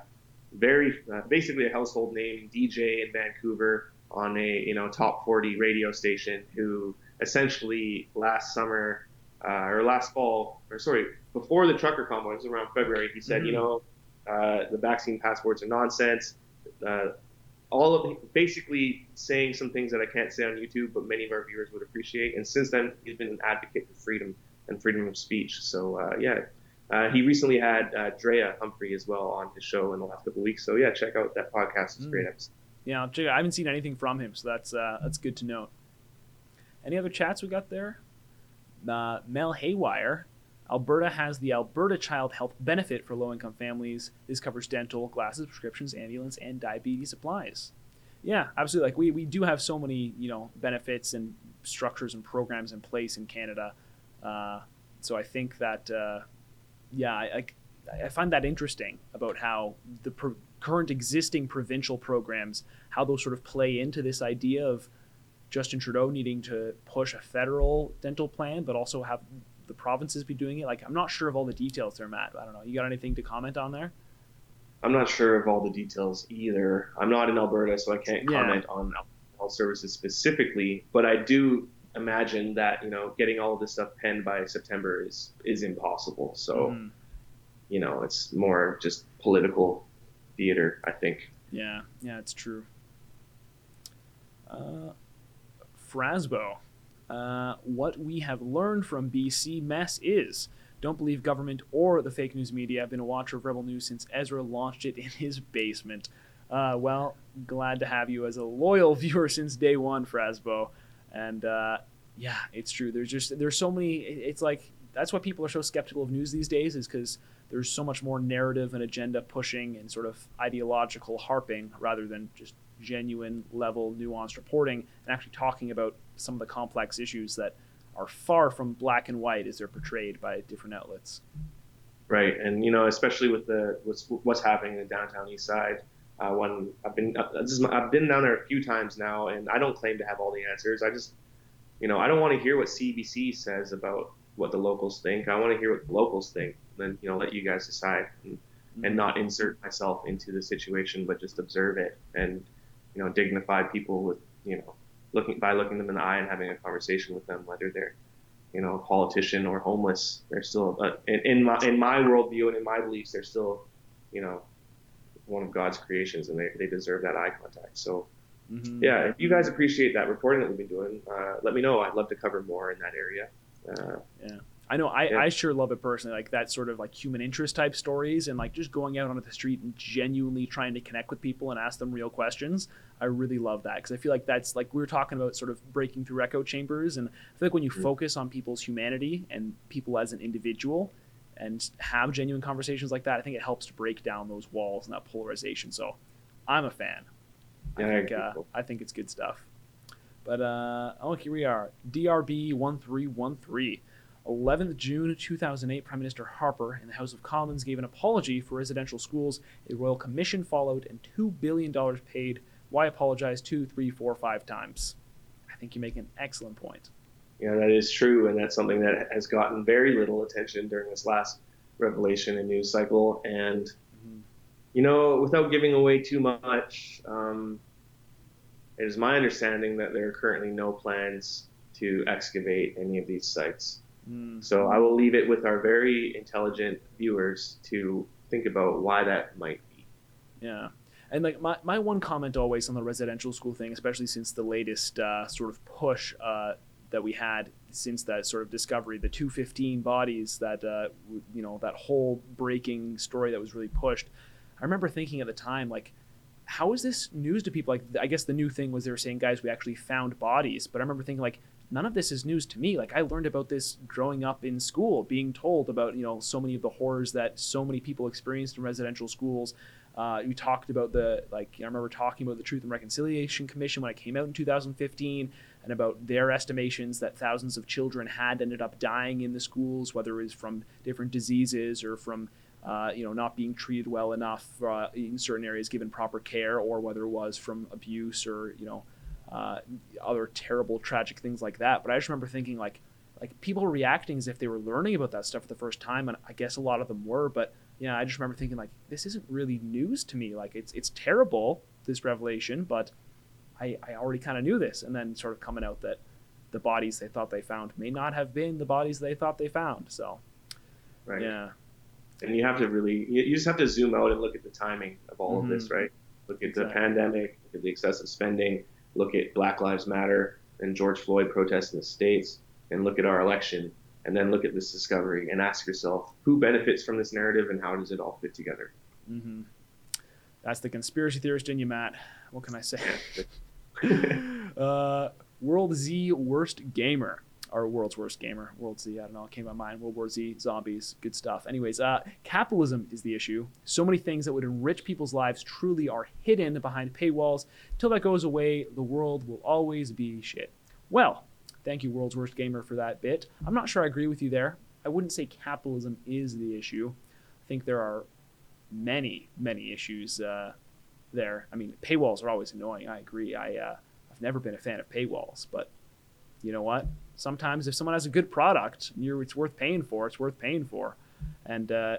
very uh, basically a household name DJ in Vancouver on a you know top 40 radio station who essentially last summer uh, or last fall, or sorry, before the trucker convoy, it was around February, he said, mm-hmm. you know, uh, the vaccine passports are nonsense. Uh, all of basically saying some things that I can't say on YouTube, but many of our viewers would appreciate. And since then, he's been an advocate for freedom and freedom of speech. So uh, yeah, uh, he recently had uh, Drea Humphrey as well on his show in the last couple of weeks. So yeah, check out that podcast. It's mm. great episode. Yeah, I haven't seen anything from him, so that's that's good to know. Any other chats we got there? Uh, Mel Haywire, Alberta has the Alberta Child Health Benefit for low income families. This covers dental, glasses, prescriptions, ambulance, and diabetes supplies. Yeah, absolutely. Like we, we do have so many, you know, benefits and structures and programs in place in Canada. Uh, so I think that, uh, yeah, I, I, I find that interesting about how the pro- current existing provincial programs, how those sort of play into this idea of Justin Trudeau needing to push a federal dental plan, but also have the provinces be doing it. Like I'm not sure of all the details there, Matt. I don't know. You got anything to comment on there? I'm not sure of all the details either. I'm not in Alberta, so I can't Yeah. comment on health services specifically. But I do imagine that you know getting all of this stuff penned by September is is impossible. So Mhm. you know it's more just political theater, I think. Yeah, yeah, it's true. Uh, Frasbo, uh, what we have learned from BC mess is don't believe government or the fake news media. I've been a watcher of Rebel News since Ezra launched it in his basement. Uh, well, glad to have you as a loyal viewer since day one, Frasbo. And uh, yeah, it's true. There's just there's so many. It's like that's why people are so skeptical of news these days, is because there's so much more narrative and agenda pushing and sort of ideological harping rather than just genuine level nuanced reporting and actually talking about some of the complex issues that are far from black and white as they're portrayed by different outlets. Right, and you know, especially with the what's what's happening in the downtown east side. Uh, when I've been uh, is I've been down there a few times now, and I don't claim to have all the answers. I just, you know, I don't want to hear what CBC says about what the locals think. I want to hear what the locals think. Then you know, let you guys decide, and, and not insert myself into the situation, but just observe it and you know, dignify people with you know, looking by looking them in the eye and having a conversation with them, whether they're you know, a politician or homeless. They're still, uh, in, in my in my worldview and in my beliefs, they're still, you know, one of God's creations, and they, they deserve that eye contact. So, yeah, if you guys appreciate that reporting that we've been doing, uh, let me know. I'd love to cover more in that area. Uh, Yeah. I know I, Yeah. I sure love it personally, like that sort of like human interest type stories and like just going out onto the street and genuinely trying to connect with people and ask them real questions. I really love that because I feel like that's like we were talking about sort of breaking through echo chambers and I feel like when you focus on people's humanity and people as an individual and have genuine conversations like that, I think it helps to break down those walls and that polarization. So I'm a fan. I Yeah, I think agree. uh, I think it's good stuff. But uh, oh, here we are. DRB one three one three. 11th June 2008, Prime Minister Harper in the House of Commons gave an apology for residential schools, a royal commission followed, and $2 billion paid. Why apologize two, three, four, five times? I think you make an excellent point. Yeah, that is true, and that's something that has gotten very little attention during this last revelation and news cycle. And you know, without giving away too much, um, it is my understanding that there are currently no plans to excavate any of these sites. So I will leave it with our very intelligent viewers to think about why that might be. Yeah. And like my, my one comment always on the residential school thing, especially since the latest uh, sort of push uh, that we had since that sort of discovery, the 215 bodies that uh, you know that whole breaking story that was really pushed. I remember thinking at the time like, how is this news to people? Like I guess the new thing was they were saying, guys, we actually found bodies, but I remember thinking like. None of this is news to me. Like I learned about this growing up in school, being told about you know so many of the horrors that so many people experienced in residential schools, uh, you talked about the like I remember talking about the Truth and Reconciliation Commission when it came out in 2015, and about their estimations that thousands of children had ended up dying in the schools, whether it was from different diseases or from uh, you know not being treated well enough uh, in certain areas, given proper care, or whether it was from abuse or you know uh, other terrible tragic things like that. But I just remember thinking like like people reacting as if they were learning about that stuff for the first time, and I guess a lot of them were, but yeah, I just remember thinking like this isn't really news to me. Like it's it's terrible this revelation, but I I already kind of knew this, and then sort of coming out that the bodies they thought they found may not have been the bodies they thought they found. So Right. yeah, And you have to really, you you just have to zoom out and look at the timing of all of this, Mhm. right? Look at the pandemic, look at the excessive spending, look at Black Lives Matter and George Floyd protests in the States, and look at our election, and then look at this discovery and ask yourself who benefits from this narrative and how does it all fit together? hmm that's the conspiracy theorist in you, Matt. What can I say? uh, World Z Worst Gamer. Or World's Worst Gamer. World Z, I don't know, came to my mind. World War Z, zombies, good stuff. Anyways, uh, capitalism is the issue. So many things that would enrich people's lives truly are hidden behind paywalls. Till that goes away, the world will always be shit. Well, thank you, World's Worst Gamer, for that bit. I'm not sure I agree with you there. I wouldn't say capitalism is the issue. I think there are many, many issues uh, there. I mean, paywalls are always annoying. I agree. I uh, I've never been a fan of paywalls, but you know what? Sometimes if someone has a good product, it's worth paying for. It's worth paying for. And uh,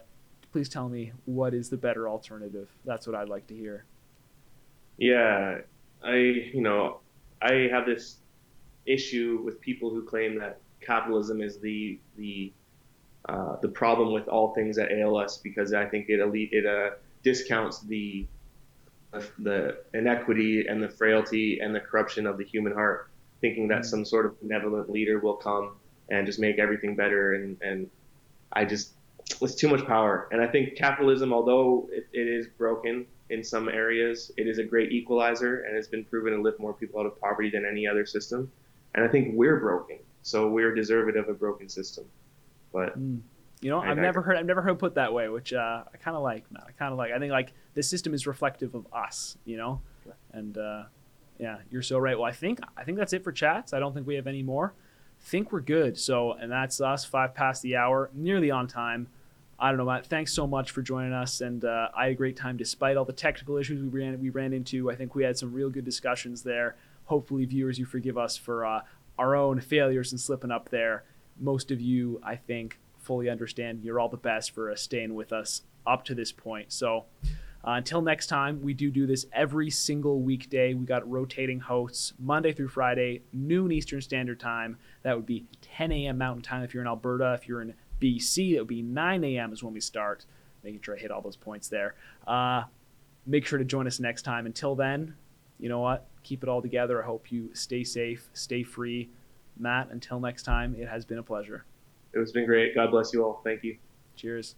please tell me what is the better alternative. That's what I'd like to hear. Yeah, I you know I have this issue with people who claim that capitalism is the the uh, the problem with all things that ail us because I think it it uh, discounts the the inequity and the frailty and the corruption of the human heart, thinking that some sort of benevolent leader will come and just make everything better. And, and I just, it's too much power. And I think capitalism, although it, it is broken in some areas, it is a great equalizer and it's been proven to lift more people out of poverty than any other system. And I think we're broken. So we're deserving of a broken system. But You know, I- I've I- never heard I've never heard put that way, which uh, I kind of like. Man, I kind of like. I think like the system is reflective of us. You know, and uh, yeah, you're so right. Well, I think I think that's it for chats. I don't think we have any more. Think we're good. So, and that's us. Five past the hour, nearly on time. I don't know, Matt. Thanks so much for joining us, and uh, I had a great time despite all the technical issues we ran we ran into. I think we had some real good discussions there. Hopefully, viewers, you forgive us for uh, our own failures and slipping up there. Most of you, I think, fully understand. You're all the best for uh, staying with us up to this point. So. Uh, until next time, we do do this every single weekday. We got rotating hosts Monday through Friday, noon Eastern Standard Time. That would be 10 a.m. Mountain Time if you're in Alberta. If you're in BC, that would be 9 a.m. is when we start. Making sure I hit all those points there. Uh, make sure to join us next time. Until then, you know what? Keep it all together. I hope you stay safe, stay free. Matt, until next time, it has been a pleasure. it was been great. God bless you all. Thank you. Cheers.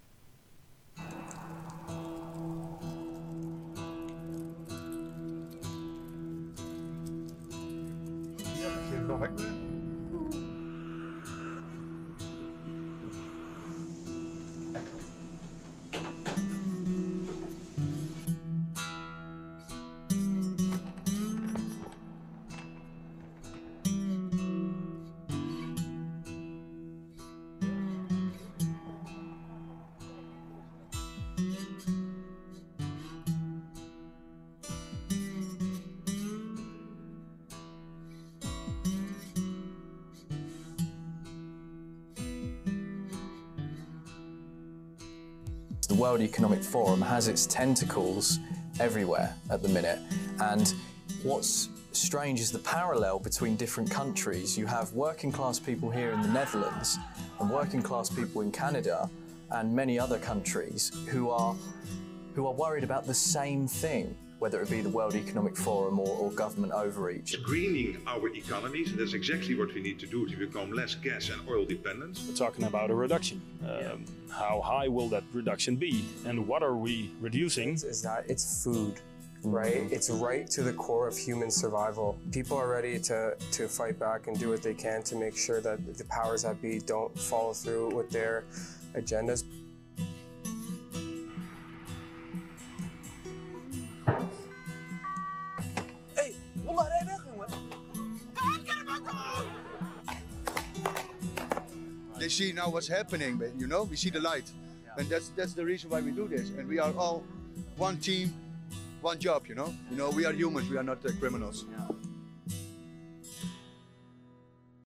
World Economic Forum has its tentacles everywhere at the minute. And what's strange is the parallel between different countries. You have working class people here in the Netherlands and working class people in Canada and many other countries who are who are worried about the same thing, whether it be the World Economic Forum or, or government overreach. greening our economies, that's exactly what we need to do to become less gas and oil dependent. We're talking about a reduction. Um, How high will that reduction be, and what are we reducing? Is that it's food, right? It's right to the core of human survival. People are ready to to fight back and do what they can to make sure that the powers that be don't follow through with their agendas. They see now what's happening, but you know, we see the light. And that's that's the reason why we do this. And we are all one team, one job, you know? You know, we are humans, we are not uh, criminals.